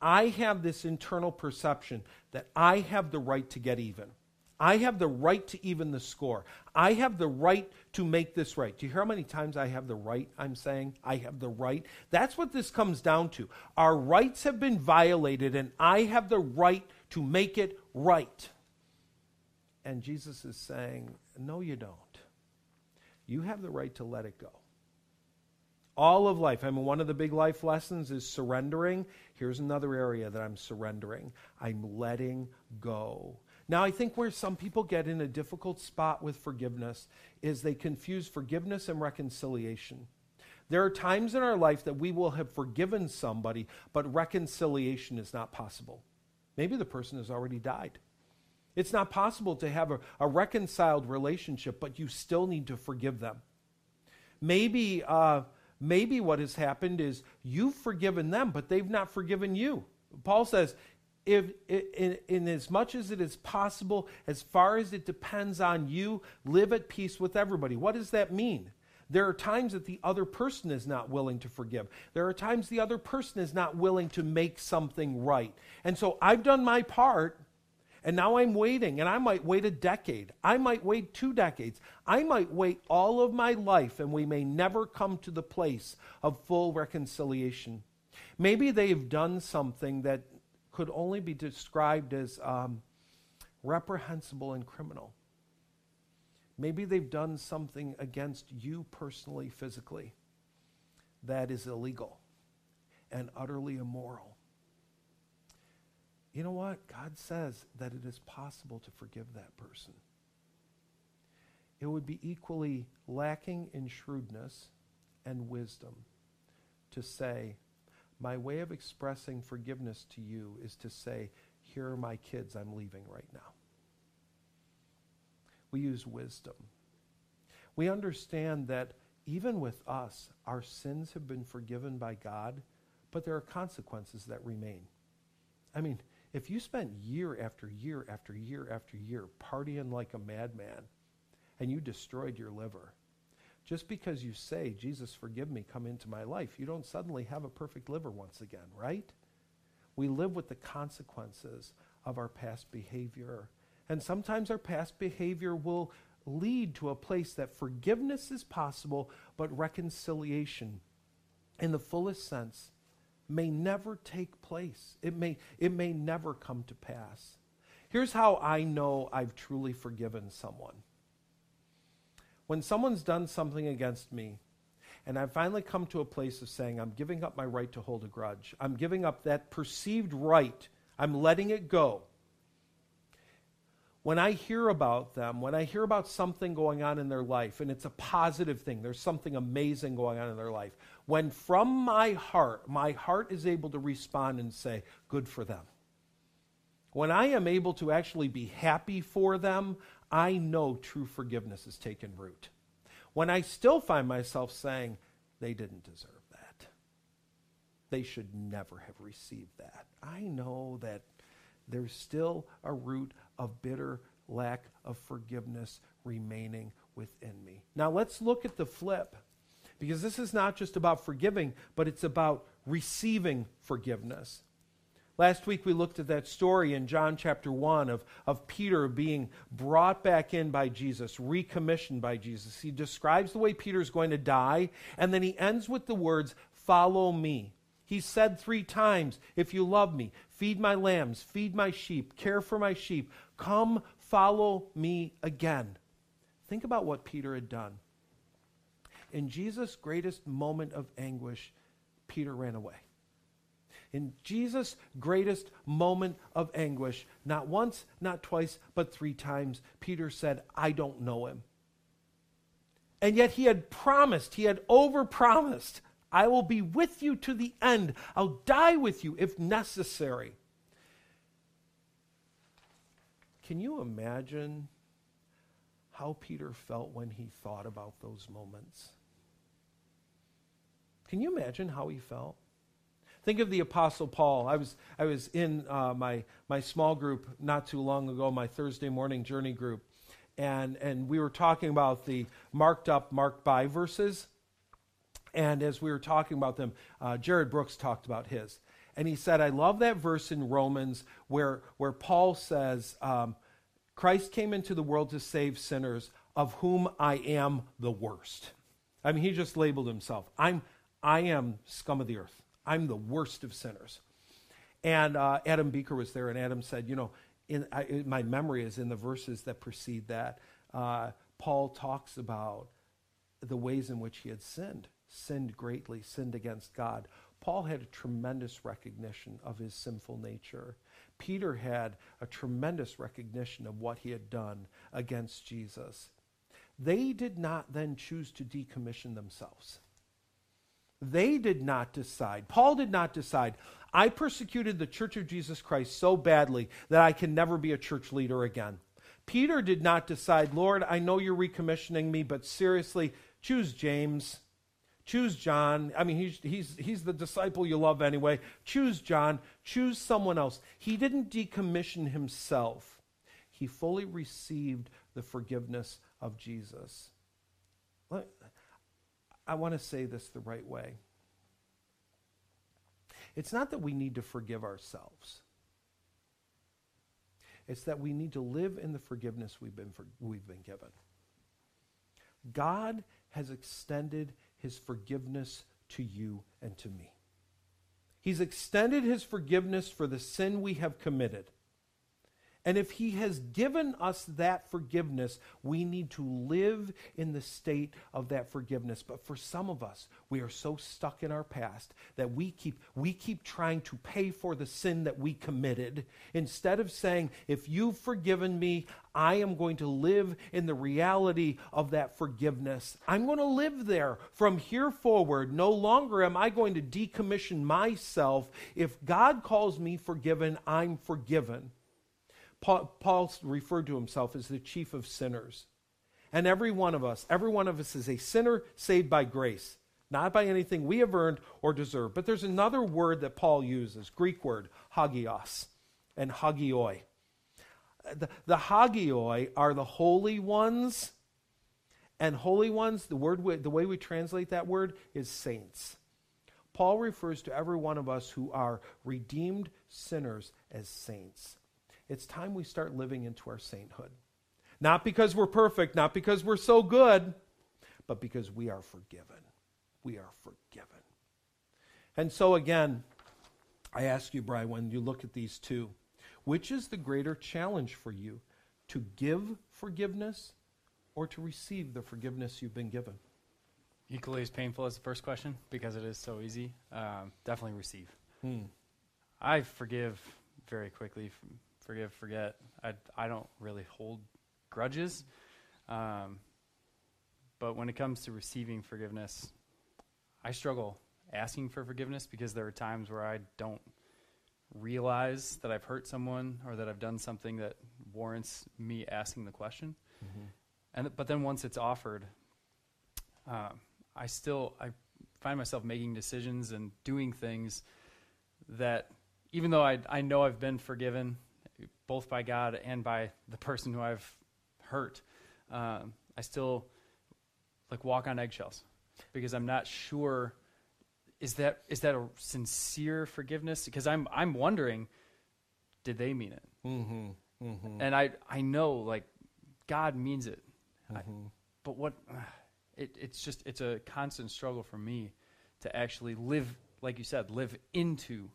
I have this internal perception that I have the right to get even. I have the right to even the score. I have the right to make this right. Do you hear how many times I have the right? I'm saying I have the right. That's what this comes down to. Our rights have been violated, and I have the right to make it right. And Jesus is saying, No, you don't. You have the right to let it go. All of life. I mean, one of the big life lessons is surrendering. Here's another area that I'm surrendering. I'm letting go. Now, I think where some people get in a difficult spot with forgiveness is they confuse forgiveness and reconciliation. There are times in our life that we will have forgiven somebody, but reconciliation is not possible. Maybe the person has already died. It's not possible to have a, a reconciled relationship, but you still need to forgive them. Maybe, uh, maybe what has happened is you've forgiven them, but they've not forgiven you. Paul says, if, in, in as much as it is possible, as far as it depends on you, live at peace with everybody. What does that mean? There are times that the other person is not willing to forgive. There are times the other person is not willing to make something right. And so I've done my part, and now I'm waiting, and I might wait a decade. I might wait two decades. I might wait all of my life, and we may never come to the place of full reconciliation. Maybe they've done something that could only be described as um, reprehensible and criminal. Maybe they've done something against you personally, physically, that is illegal and utterly immoral you know what? God says that it is possible to forgive that person. It would be equally lacking in shrewdness and wisdom to say, my way of expressing forgiveness to you is to say, here are my kids, I'm leaving right now. We use wisdom. We understand that even with us, our sins have been forgiven by God, but there are consequences that remain. I mean, if you spent year after year after year after year partying like a madman and you destroyed your liver, just because you say, Jesus, forgive me, come into my life, you don't suddenly have a perfect liver once again, right? We live with the consequences of our past behavior. And sometimes our past behavior will lead to a place that forgiveness is possible, but reconciliation, in the fullest sense, may never take place. It may, it may never come to pass. Here's how I know I've truly forgiven someone. When someone's done something against me, and I've finally come to a place of saying, I'm giving up my right to hold a grudge. I'm giving up that perceived right. I'm letting it go when I hear about them, when I hear about something going on in their life, and it's a positive thing, there's something amazing going on in their life, when from my heart, my heart is able to respond and say, Good for them. When I am able to actually be happy for them, I know true forgiveness has taken root. When I still find myself saying, They didn't deserve that, they should never have received that, I know that there's still a root of bitter lack of forgiveness remaining within me. Now let's look at the flip because this is not just about forgiving, but it's about receiving forgiveness. Last week we looked at that story in John chapter 1 of, of Peter being brought back in by Jesus, recommissioned by Jesus. He describes the way Peter is going to die, and then he ends with the words, Follow me. He said three times, If you love me, feed my lambs, feed my sheep, care for my sheep, come follow me again. Think about what Peter had done. In Jesus' greatest moment of anguish, Peter ran away. In Jesus' greatest moment of anguish, not once, not twice, but three times, Peter said, I don't know him. And yet he had promised, he had overpromised I will be with you to the end. I'll die with you if necessary. Can you imagine how Peter felt when he thought about those moments? Can you imagine how he felt? Think of the Apostle Paul. I was, I was in uh, my, my small group not too long ago, my Thursday morning journey group, and, and we were talking about the marked up, marked by verses. And as we were talking about them, uh, Jared Brooks talked about his. And he said, I love that verse in Romans where, where Paul says, um, Christ came into the world to save sinners, of whom I am the worst. I mean, he just labeled himself. I'm, I am scum of the earth. I'm the worst of sinners. And uh, Adam Beeker was there, and Adam said, You know, in, I, in my memory is in the verses that precede that. Uh, Paul talks about the ways in which he had sinned, sinned greatly, sinned against God. Paul had a tremendous recognition of his sinful nature. Peter had a tremendous recognition of what he had done against Jesus. They did not then choose to decommission themselves. They did not decide. Paul did not decide. I persecuted the church of Jesus Christ so badly that I can never be a church leader again. Peter did not decide, Lord, I know you're recommissioning me, but seriously, choose James. Choose John. I mean, he's, he's, he's the disciple you love anyway. Choose John. Choose someone else. He didn't decommission himself, he fully received the forgiveness of Jesus. I want to say this the right way. It's not that we need to forgive ourselves. It's that we need to live in the forgiveness we've been, for, we've been given. God has extended his forgiveness to you and to me. He's extended his forgiveness for the sin we have committed. And if He has given us that forgiveness, we need to live in the state of that forgiveness. But for some of us, we are so stuck in our past that we keep, we keep trying to pay for the sin that we committed instead of saying, If you've forgiven me, I am going to live in the reality of that forgiveness. I'm going to live there from here forward. No longer am I going to decommission myself. If God calls me forgiven, I'm forgiven. Paul, Paul referred to himself as the chief of sinners. And every one of us, every one of us is a sinner saved by grace, not by anything we have earned or deserved. But there's another word that Paul uses, Greek word, hagios and hagioi. The, the hagioi are the holy ones, and holy ones, the word the way we translate that word is saints. Paul refers to every one of us who are redeemed sinners as saints. It's time we start living into our sainthood. Not because we're perfect, not because we're so good, but because we are forgiven. We are forgiven. And so, again, I ask you, Brian, when you look at these two, which is the greater challenge for you? To give forgiveness or to receive the forgiveness you've been given? Equally as painful as the first question because it is so easy. Um, definitely receive. Hmm. I forgive very quickly forgive, forget. I, I don't really hold grudges. Um, but when it comes to receiving forgiveness, I struggle asking for forgiveness because there are times where I don't realize that I've hurt someone or that I've done something that warrants me asking the question. Mm-hmm. And but then once it's offered, uh, I still I find myself making decisions and doing things that even though I I know I've been forgiven both by God and by the person who I've hurt, um, I still like walk on eggshells because I'm not sure is that is that a sincere forgiveness? Because I'm I'm wondering, did they mean it? Mm-hmm, mm-hmm. And I I know like God means it, mm-hmm. I, but what it, it's just it's a constant struggle for me to actually live like you said live into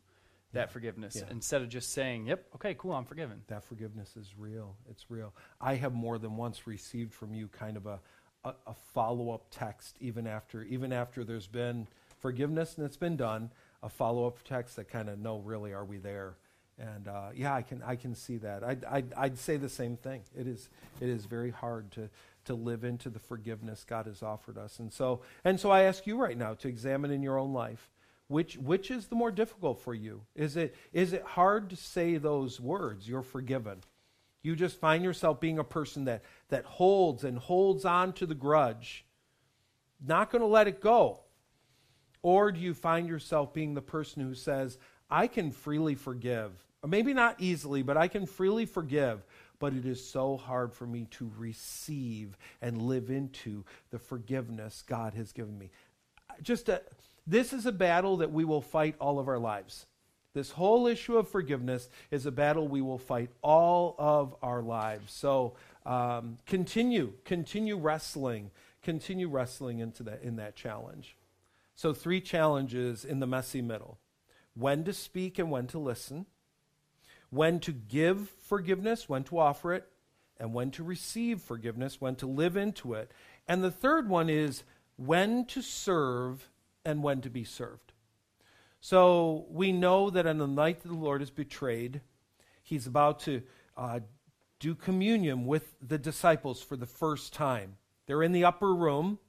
that forgiveness yeah. instead of just saying, "Yep, okay, cool, I'm forgiven." That forgiveness is real. It's real. I have more than once received from you kind of a a, a follow up text, even after even after there's been forgiveness and it's been done. A follow up text that kind of, no, really, are we there? And uh, yeah, I can I can see that. I'd, I'd, I'd say the same thing. It is it is very hard to to live into the forgiveness God has offered us. And so and so I ask you right now to examine in your own life which, which is the more difficult for you? Is it, is it hard to say those words, you're forgiven? You just find yourself being a person that, that holds and holds on to the grudge, not going to let it go. Or do you find yourself being the person who says, I can freely forgive? Or maybe not easily, but I can freely forgive. But it is so hard for me to receive and live into the forgiveness God has given me. Just a, this is a battle that we will fight all of our lives. This whole issue of forgiveness is a battle we will fight all of our lives. So um, continue, continue wrestling, continue wrestling into that in that challenge. So three challenges in the messy middle: when to speak and when to listen, when to give forgiveness, when to offer it, and when to receive forgiveness, when to live into it. And the third one is when to serve and when to be served. So we know that on the night that the Lord is betrayed, he's about to uh, do communion with the disciples for the first time. They're in the upper room,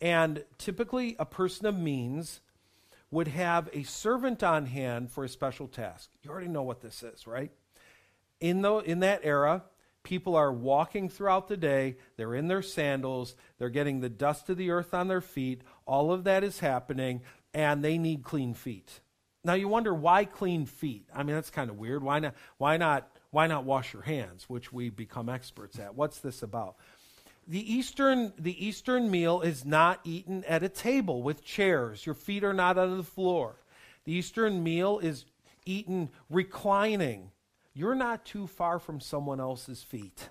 and typically a person of means would have a servant on hand for a special task. You already know what this is, right? In, the, in that era, people are walking throughout the day, they're in their sandals, they're getting the dust of the earth on their feet. All of that is happening and they need clean feet. Now you wonder why clean feet? I mean that's kind of weird. Why not why not why not wash your hands, which we become experts at? What's this about? The Eastern the Eastern meal is not eaten at a table with chairs. Your feet are not on the floor. The Eastern meal is eaten reclining. You're not too far from someone else's feet.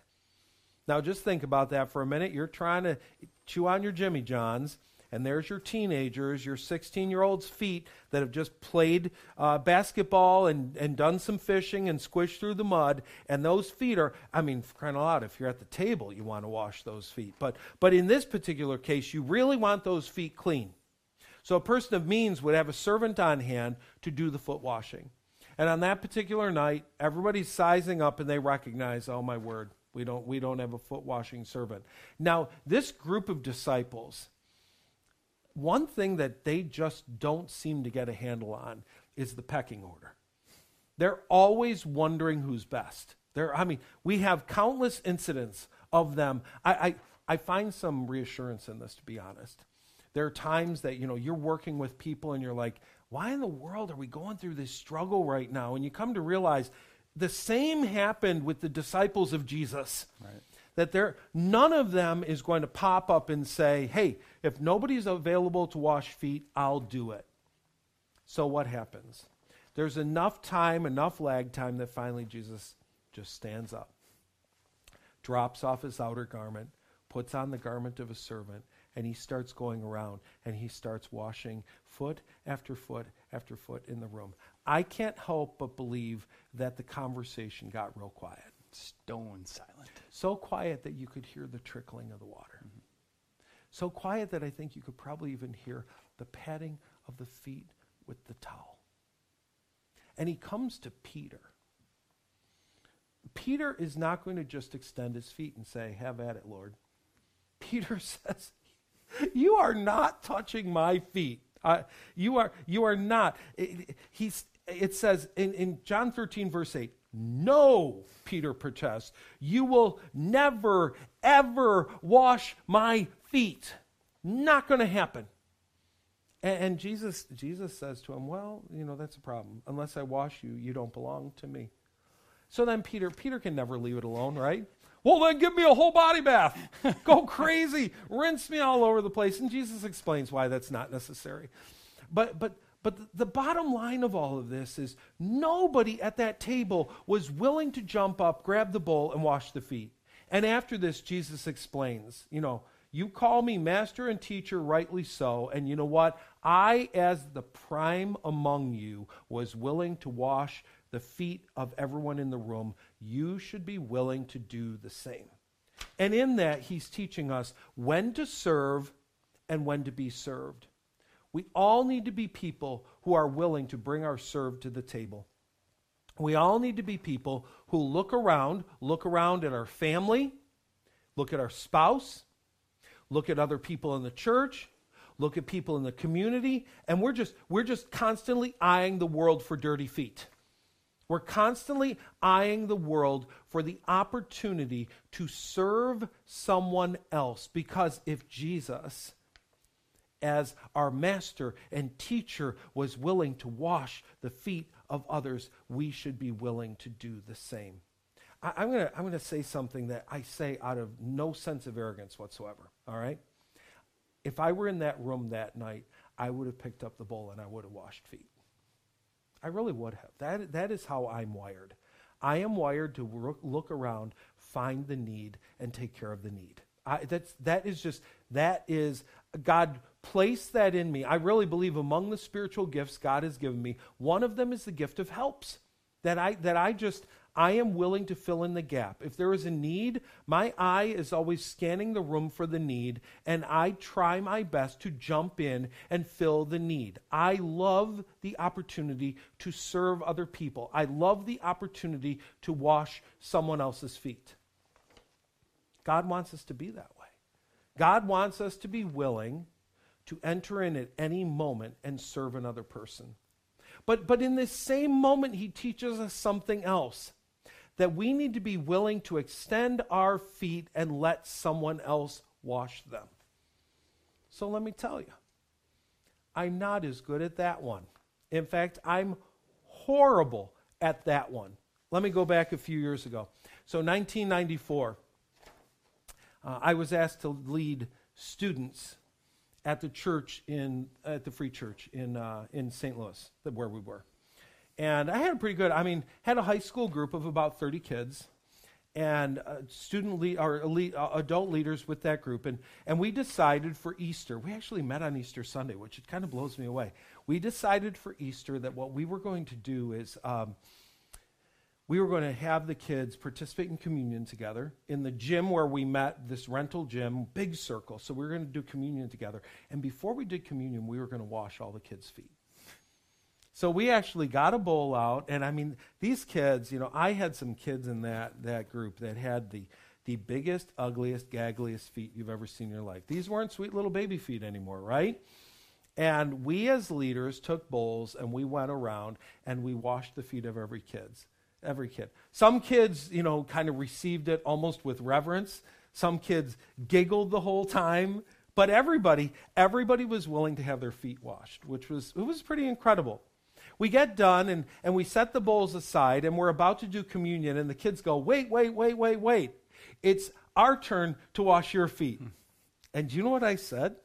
Now just think about that for a minute. You're trying to chew on your Jimmy John's and there's your teenagers, your 16 year olds' feet that have just played uh, basketball and, and done some fishing and squished through the mud. And those feet are, I mean, crying out, if you're at the table, you want to wash those feet. But, but in this particular case, you really want those feet clean. So a person of means would have a servant on hand to do the foot washing. And on that particular night, everybody's sizing up and they recognize, oh my word, we don't, we don't have a foot washing servant. Now, this group of disciples, one thing that they just don't seem to get a handle on is the pecking order. They're always wondering who's best. There, I mean, we have countless incidents of them. I, I, I find some reassurance in this, to be honest. There are times that you know you're working with people and you're like, why in the world are we going through this struggle right now? And you come to realize the same happened with the disciples of Jesus. Right that there none of them is going to pop up and say, "Hey, if nobody's available to wash feet, I'll do it." So what happens? There's enough time, enough lag time that finally Jesus just stands up, drops off his outer garment, puts on the garment of a servant, and he starts going around and he starts washing foot after foot after foot in the room. I can't help but believe that the conversation got real quiet stone silent. So quiet that you could hear the trickling of the water. Mm-hmm. So quiet that I think you could probably even hear the padding of the feet with the towel. And he comes to Peter. Peter is not going to just extend his feet and say, Have at it, Lord. Peter says, You are not touching my feet. Uh, you are you are not. He's, it says in, in John 13, verse 8, no, Peter protests, you will never, ever wash my feet. Not going to happen. And, and, Jesus, Jesus says to him, Well, you know, that's a problem. Unless I wash you, you don't belong to me. So then Peter, Peter can never leave it alone, right? Well, then give me a whole body bath. Go crazy. Rinse me all over the place. And Jesus explains why that's not necessary. But, but but the bottom line of all of this is nobody at that table was willing to jump up, grab the bowl, and wash the feet. And after this, Jesus explains, you know, you call me master and teacher, rightly so. And you know what? I, as the prime among you, was willing to wash the feet of everyone in the room. You should be willing to do the same. And in that, he's teaching us when to serve and when to be served. We all need to be people who are willing to bring our serve to the table. We all need to be people who look around, look around at our family, look at our spouse, look at other people in the church, look at people in the community, and we're just we're just constantly eyeing the world for dirty feet. We're constantly eyeing the world for the opportunity to serve someone else because if Jesus as our master and teacher was willing to wash the feet of others, we should be willing to do the same. I, am going I'm going to say something that I say out of no sense of arrogance whatsoever, all right? If I were in that room that night, I would have picked up the bowl and I would have washed feet. I really would have. That, that is how I'm wired. I am wired to look around, find the need, and take care of the need. I, that's, that is just, that is, God placed that in me. I really believe among the spiritual gifts God has given me, one of them is the gift of helps. That I, that I just, I am willing to fill in the gap. If there is a need, my eye is always scanning the room for the need, and I try my best to jump in and fill the need. I love the opportunity to serve other people, I love the opportunity to wash someone else's feet. God wants us to be that way. God wants us to be willing to enter in at any moment and serve another person. But, but in this same moment, he teaches us something else that we need to be willing to extend our feet and let someone else wash them. So let me tell you, I'm not as good at that one. In fact, I'm horrible at that one. Let me go back a few years ago. So, 1994, uh, I was asked to lead students at the church in at the Free Church in uh, in St. Louis, where we were. And I had a pretty good, I mean, had a high school group of about 30 kids and uh, student lead, or elite, uh, adult leaders with that group. And, and we decided for Easter, we actually met on Easter Sunday, which it kind of blows me away. We decided for Easter that what we were going to do is um, we were going to have the kids participate in communion together in the gym where we met, this rental gym, big circle. So we were going to do communion together. And before we did communion, we were going to wash all the kids' feet. So we actually got a bowl out, and I mean, these kids, you know, I had some kids in that, that group that had the, the biggest, ugliest, gaggliest feet you've ever seen in your life. These weren't sweet little baby feet anymore, right? And we as leaders took bowls and we went around and we washed the feet of every kids, every kid. Some kids, you know, kind of received it almost with reverence. Some kids giggled the whole time, but everybody, everybody was willing to have their feet washed, which was it was pretty incredible we get done and, and we set the bowls aside and we're about to do communion, and the kids go, Wait, wait, wait, wait, wait. It's our turn to wash your feet. And do you know what I said?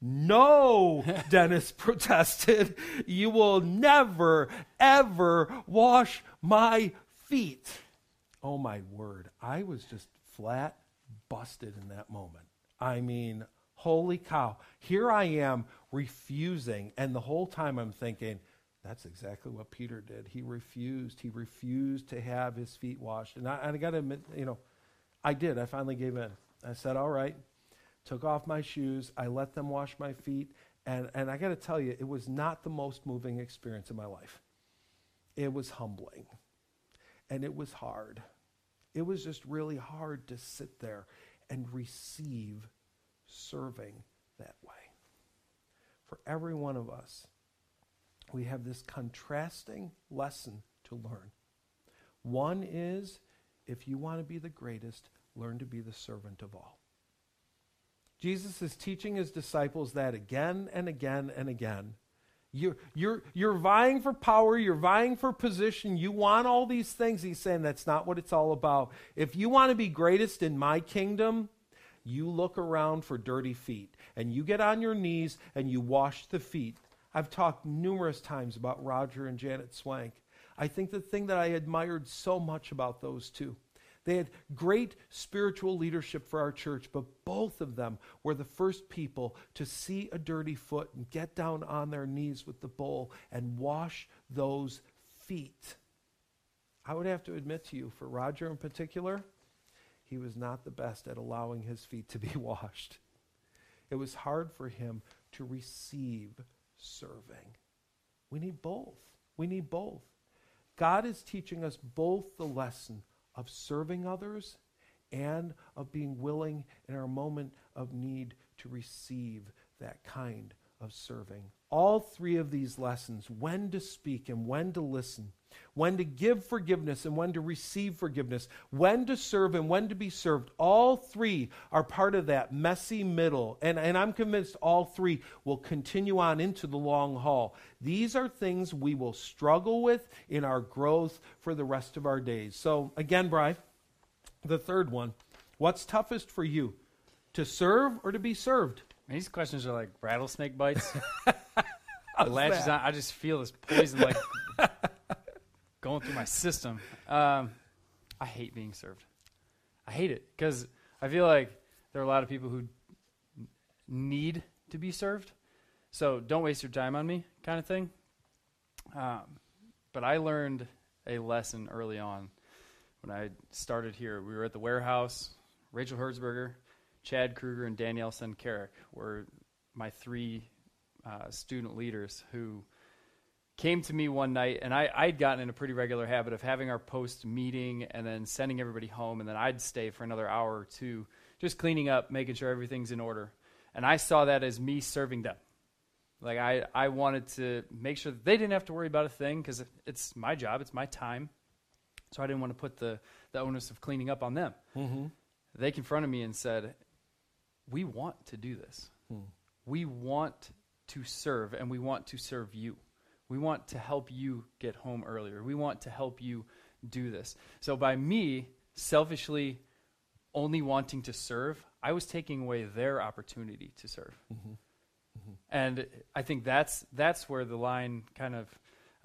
No, Dennis protested. You will never, ever wash my feet. Oh, my word. I was just flat busted in that moment. I mean, holy cow. Here I am refusing. And the whole time I'm thinking, that's exactly what Peter did. He refused. He refused to have his feet washed. And I, I got to admit, you know, I did. I finally gave in. I said, all right. Took off my shoes. I let them wash my feet. And, and I got to tell you, it was not the most moving experience in my life. It was humbling. And it was hard. It was just really hard to sit there and receive serving that way. For every one of us, we have this contrasting lesson to learn. One is if you want to be the greatest, learn to be the servant of all. Jesus is teaching his disciples that again and again and again. You're, you're, you're vying for power, you're vying for position, you want all these things. He's saying that's not what it's all about. If you want to be greatest in my kingdom, you look around for dirty feet and you get on your knees and you wash the feet I've talked numerous times about Roger and Janet Swank. I think the thing that I admired so much about those two, they had great spiritual leadership for our church, but both of them were the first people to see a dirty foot and get down on their knees with the bowl and wash those feet. I would have to admit to you, for Roger in particular, he was not the best at allowing his feet to be washed. It was hard for him to receive serving. We need both. We need both. God is teaching us both the lesson of serving others and of being willing in our moment of need to receive that kind of serving. All three of these lessons, when to speak and when to listen, when to give forgiveness and when to receive forgiveness, when to serve and when to be served. All three are part of that messy middle. And, and I'm convinced all three will continue on into the long haul. These are things we will struggle with in our growth for the rest of our days. So, again, Bry, the third one what's toughest for you, to serve or to be served? These questions are like rattlesnake bites. it latches on. I just feel this poison like going through my system. Um, I hate being served. I hate it because I feel like there are a lot of people who need to be served. So don't waste your time on me, kind of thing. Um, but I learned a lesson early on when I started here. We were at the warehouse. Rachel Herzberger, Chad Kruger, and Danielle Senkarik were my three uh, student leaders who came to me one night, and I, I'd gotten in a pretty regular habit of having our post meeting and then sending everybody home, and then I'd stay for another hour or two, just cleaning up, making sure everything's in order. And I saw that as me serving them. Like I, I wanted to make sure that they didn't have to worry about a thing because it's my job, it's my time. So I didn't want to put the, the onus of cleaning up on them. Mm-hmm. They confronted me and said, "We want to do this. Hmm. We want to serve, and we want to serve you." We want to help you get home earlier. We want to help you do this. So by me selfishly only wanting to serve, I was taking away their opportunity to serve. Mm-hmm. Mm-hmm. And I think that's that's where the line kind of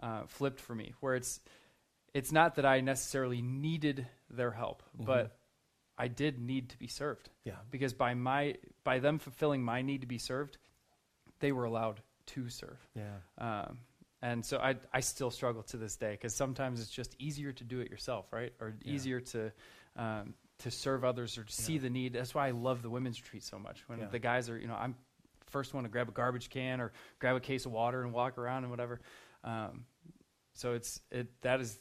uh, flipped for me, where it's it's not that I necessarily needed their help, Mm-hmm. but I did need to be served. Yeah. Because by my by them fulfilling my need to be served, they were allowed to serve. Yeah. Um, and so I, I still struggle to this day because sometimes it's just easier to do it yourself, right? Or Yeah. easier to um, to serve others or to see the need. That's why I love the women's retreat so much. When Yeah. the guys are, you know, I'm first one to grab a garbage can or grab a case of water and walk around and whatever. Um, so it's it that is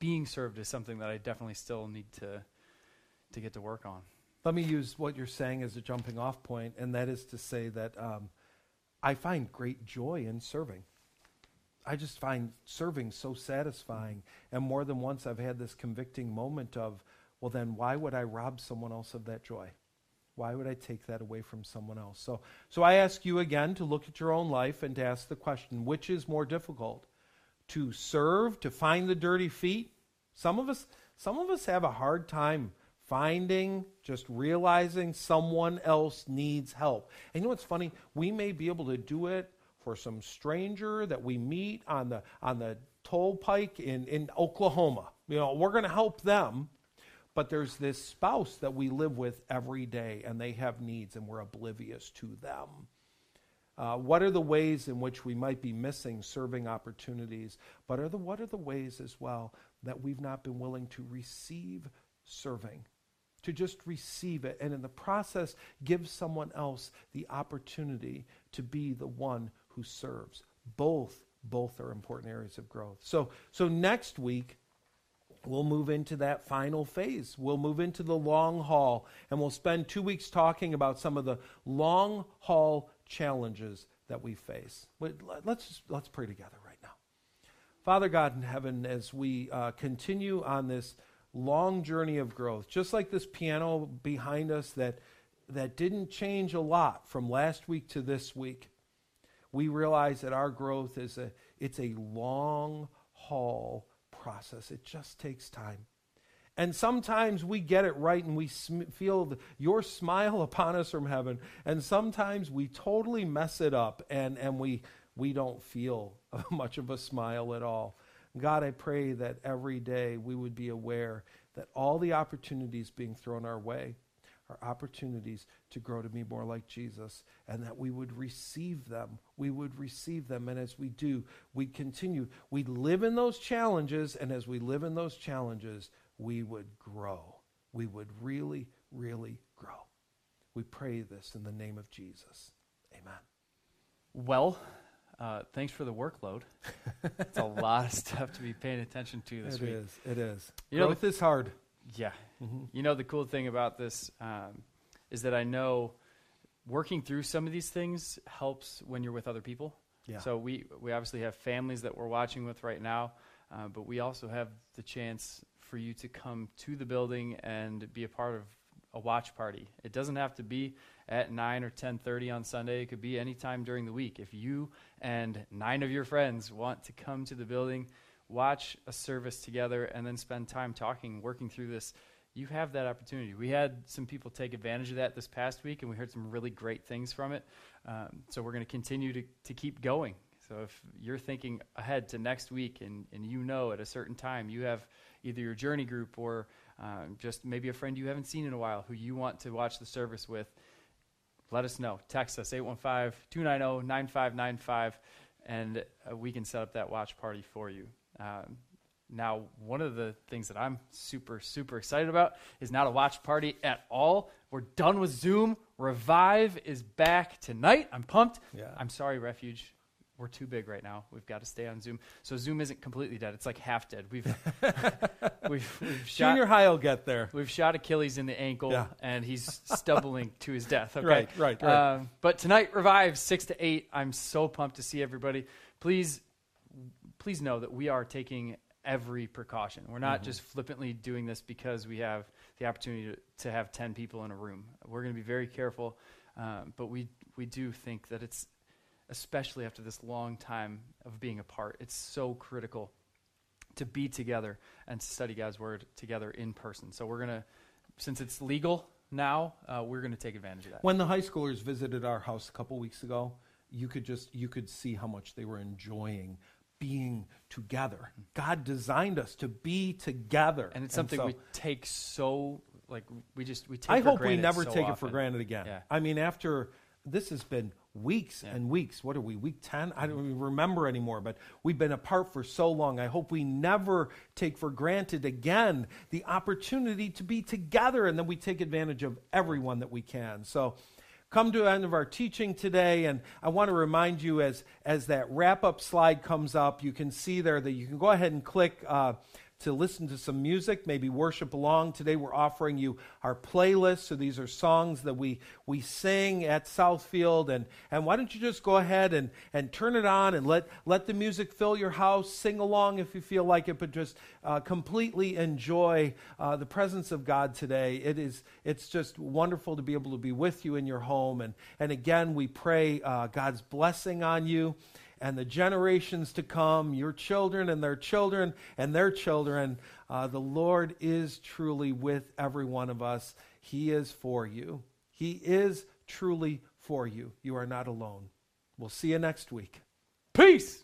being served is something that I definitely still need to to get to work on. Let me use what you're saying as a jumping off point, and that is to say that um, I find great joy in serving. I just find serving so satisfying. And more than once, I've had this convicting moment of, well, then why would I rob someone else of that joy? Why would I take that away from someone else? So, so I ask you again to look at your own life and to ask the question which is more difficult? To serve, to find the dirty feet? Some of us, some of us have a hard time finding, just realizing someone else needs help. And you know what's funny? We may be able to do it for some stranger that we meet on the on the toll pike in, in Oklahoma. You know, we're gonna help them, but there's this spouse that we live with every day and they have needs and we're oblivious to them. Uh, what are the ways in which we might be missing serving opportunities? But are the, what are the ways as well that we've not been willing to receive serving? To just receive it and in the process give someone else the opportunity to be the one who serves. Both, both are important areas of growth. So, so next week, we'll move into that final phase. We'll move into the long haul, and we'll spend two weeks talking about some of the long haul challenges that we face. Let's let's pray together right now. Father God in heaven, as we uh, continue on this long journey of growth, just like this piano behind us that that didn't change a lot from last week to this week, we realize that our growth is a it's a long haul process. It just takes time. And sometimes we get it right and we sm- feel the, your smile upon us from heaven. And sometimes we totally mess it up and, and we, we don't feel much of a smile at all. God, I pray that every day we would be aware that all the opportunities being thrown our way are opportunities to grow to be more like Jesus and that we would receive them. We would receive them. And as we do, we continue. We live in those challenges. And as we live in those challenges, we would grow. We would really, really grow. We pray this in the name of Jesus. Amen. Well, uh, thanks for the workload. it's a lot of stuff to be paying attention to this It week. is. It is. You know, Growth is hard. Yeah. Mhm. You know, the cool thing about this um, is that I know working through some of these things helps when you're with other people. Yeah. So we we obviously have families that we're watching with right now. uh, but we also have the chance for you to come to the building and be a part of a watch party. It doesn't have to be at 9 or 10:30 on Sunday. It could be any time during the week. If you and nine of your friends want to come to the building, watch a service together and then spend time talking, working through this, you have that opportunity. We had some people take advantage of that this past week, and we heard some really great things from it. Um, so we're going to continue to, keep going. So if you're thinking ahead to next week and, and you know at a certain time you have either your journey group or um, just maybe a friend you haven't seen in a while who you want to watch the service with, let us know. Text us 815 290 9595 and uh, we can set up that watch party for you. Um, now, one of the things that I'm super, super excited about is not a watch party at all. We're done with Zoom. Revive is back tonight. I'm pumped. Yeah. I'm sorry, Refuge. We're too big right now. We've got to stay on Zoom. So Zoom isn't completely dead. It's like half dead. We've we've, we've shot Junior high will get there. we've shot Achilles in the ankle, Yeah. and he's stumbling to his death. Okay? Right, right, right. Um, but tonight, Revive six to eight. I'm so pumped to see everybody. Please, please know that we are taking every precaution. We're not just flippantly doing this because we have the opportunity to, to have ten people in a room. We're going to be very careful, um, but we we do think that it's especially after this long time of being apart. It's so critical to be together and to study God's word together in person. So we're gonna, since it's legal now, uh, we're gonna take advantage of that. When the high schoolers visited our house a couple weeks ago, you could just you could see how much they were enjoying being together. God designed us to be together, and it's something so we take so like we just we take. I for hope we never so take it for granted again. Yeah. I mean, after this has been weeks Yeah. and weeks. What are we? Week ten? I don't even remember anymore. But we've been apart for so long. I hope we never take for granted again the opportunity to be together, and then we take advantage of everyone that we can. So. Come to the end of our teaching today, and I want to remind you as as that wrap up slide comes up, you can see there that you can go ahead and click uh, to listen to some music, maybe worship along. Today we're offering you our playlist. So these are songs that we we sing at Southfield and and why don't you just go ahead and and turn it on and let let the music fill your house. Sing along if you feel like it, but just uh, completely enjoy uh, the presence of God today. It is it's just wonderful to be able to be with you in your home and and again we pray uh, God's blessing on you and the generations to come, your children and their children and their children. Uh, the Lord is truly with every one of us. He is for you. He is truly for you. You are not alone. We'll see you next week. Peace.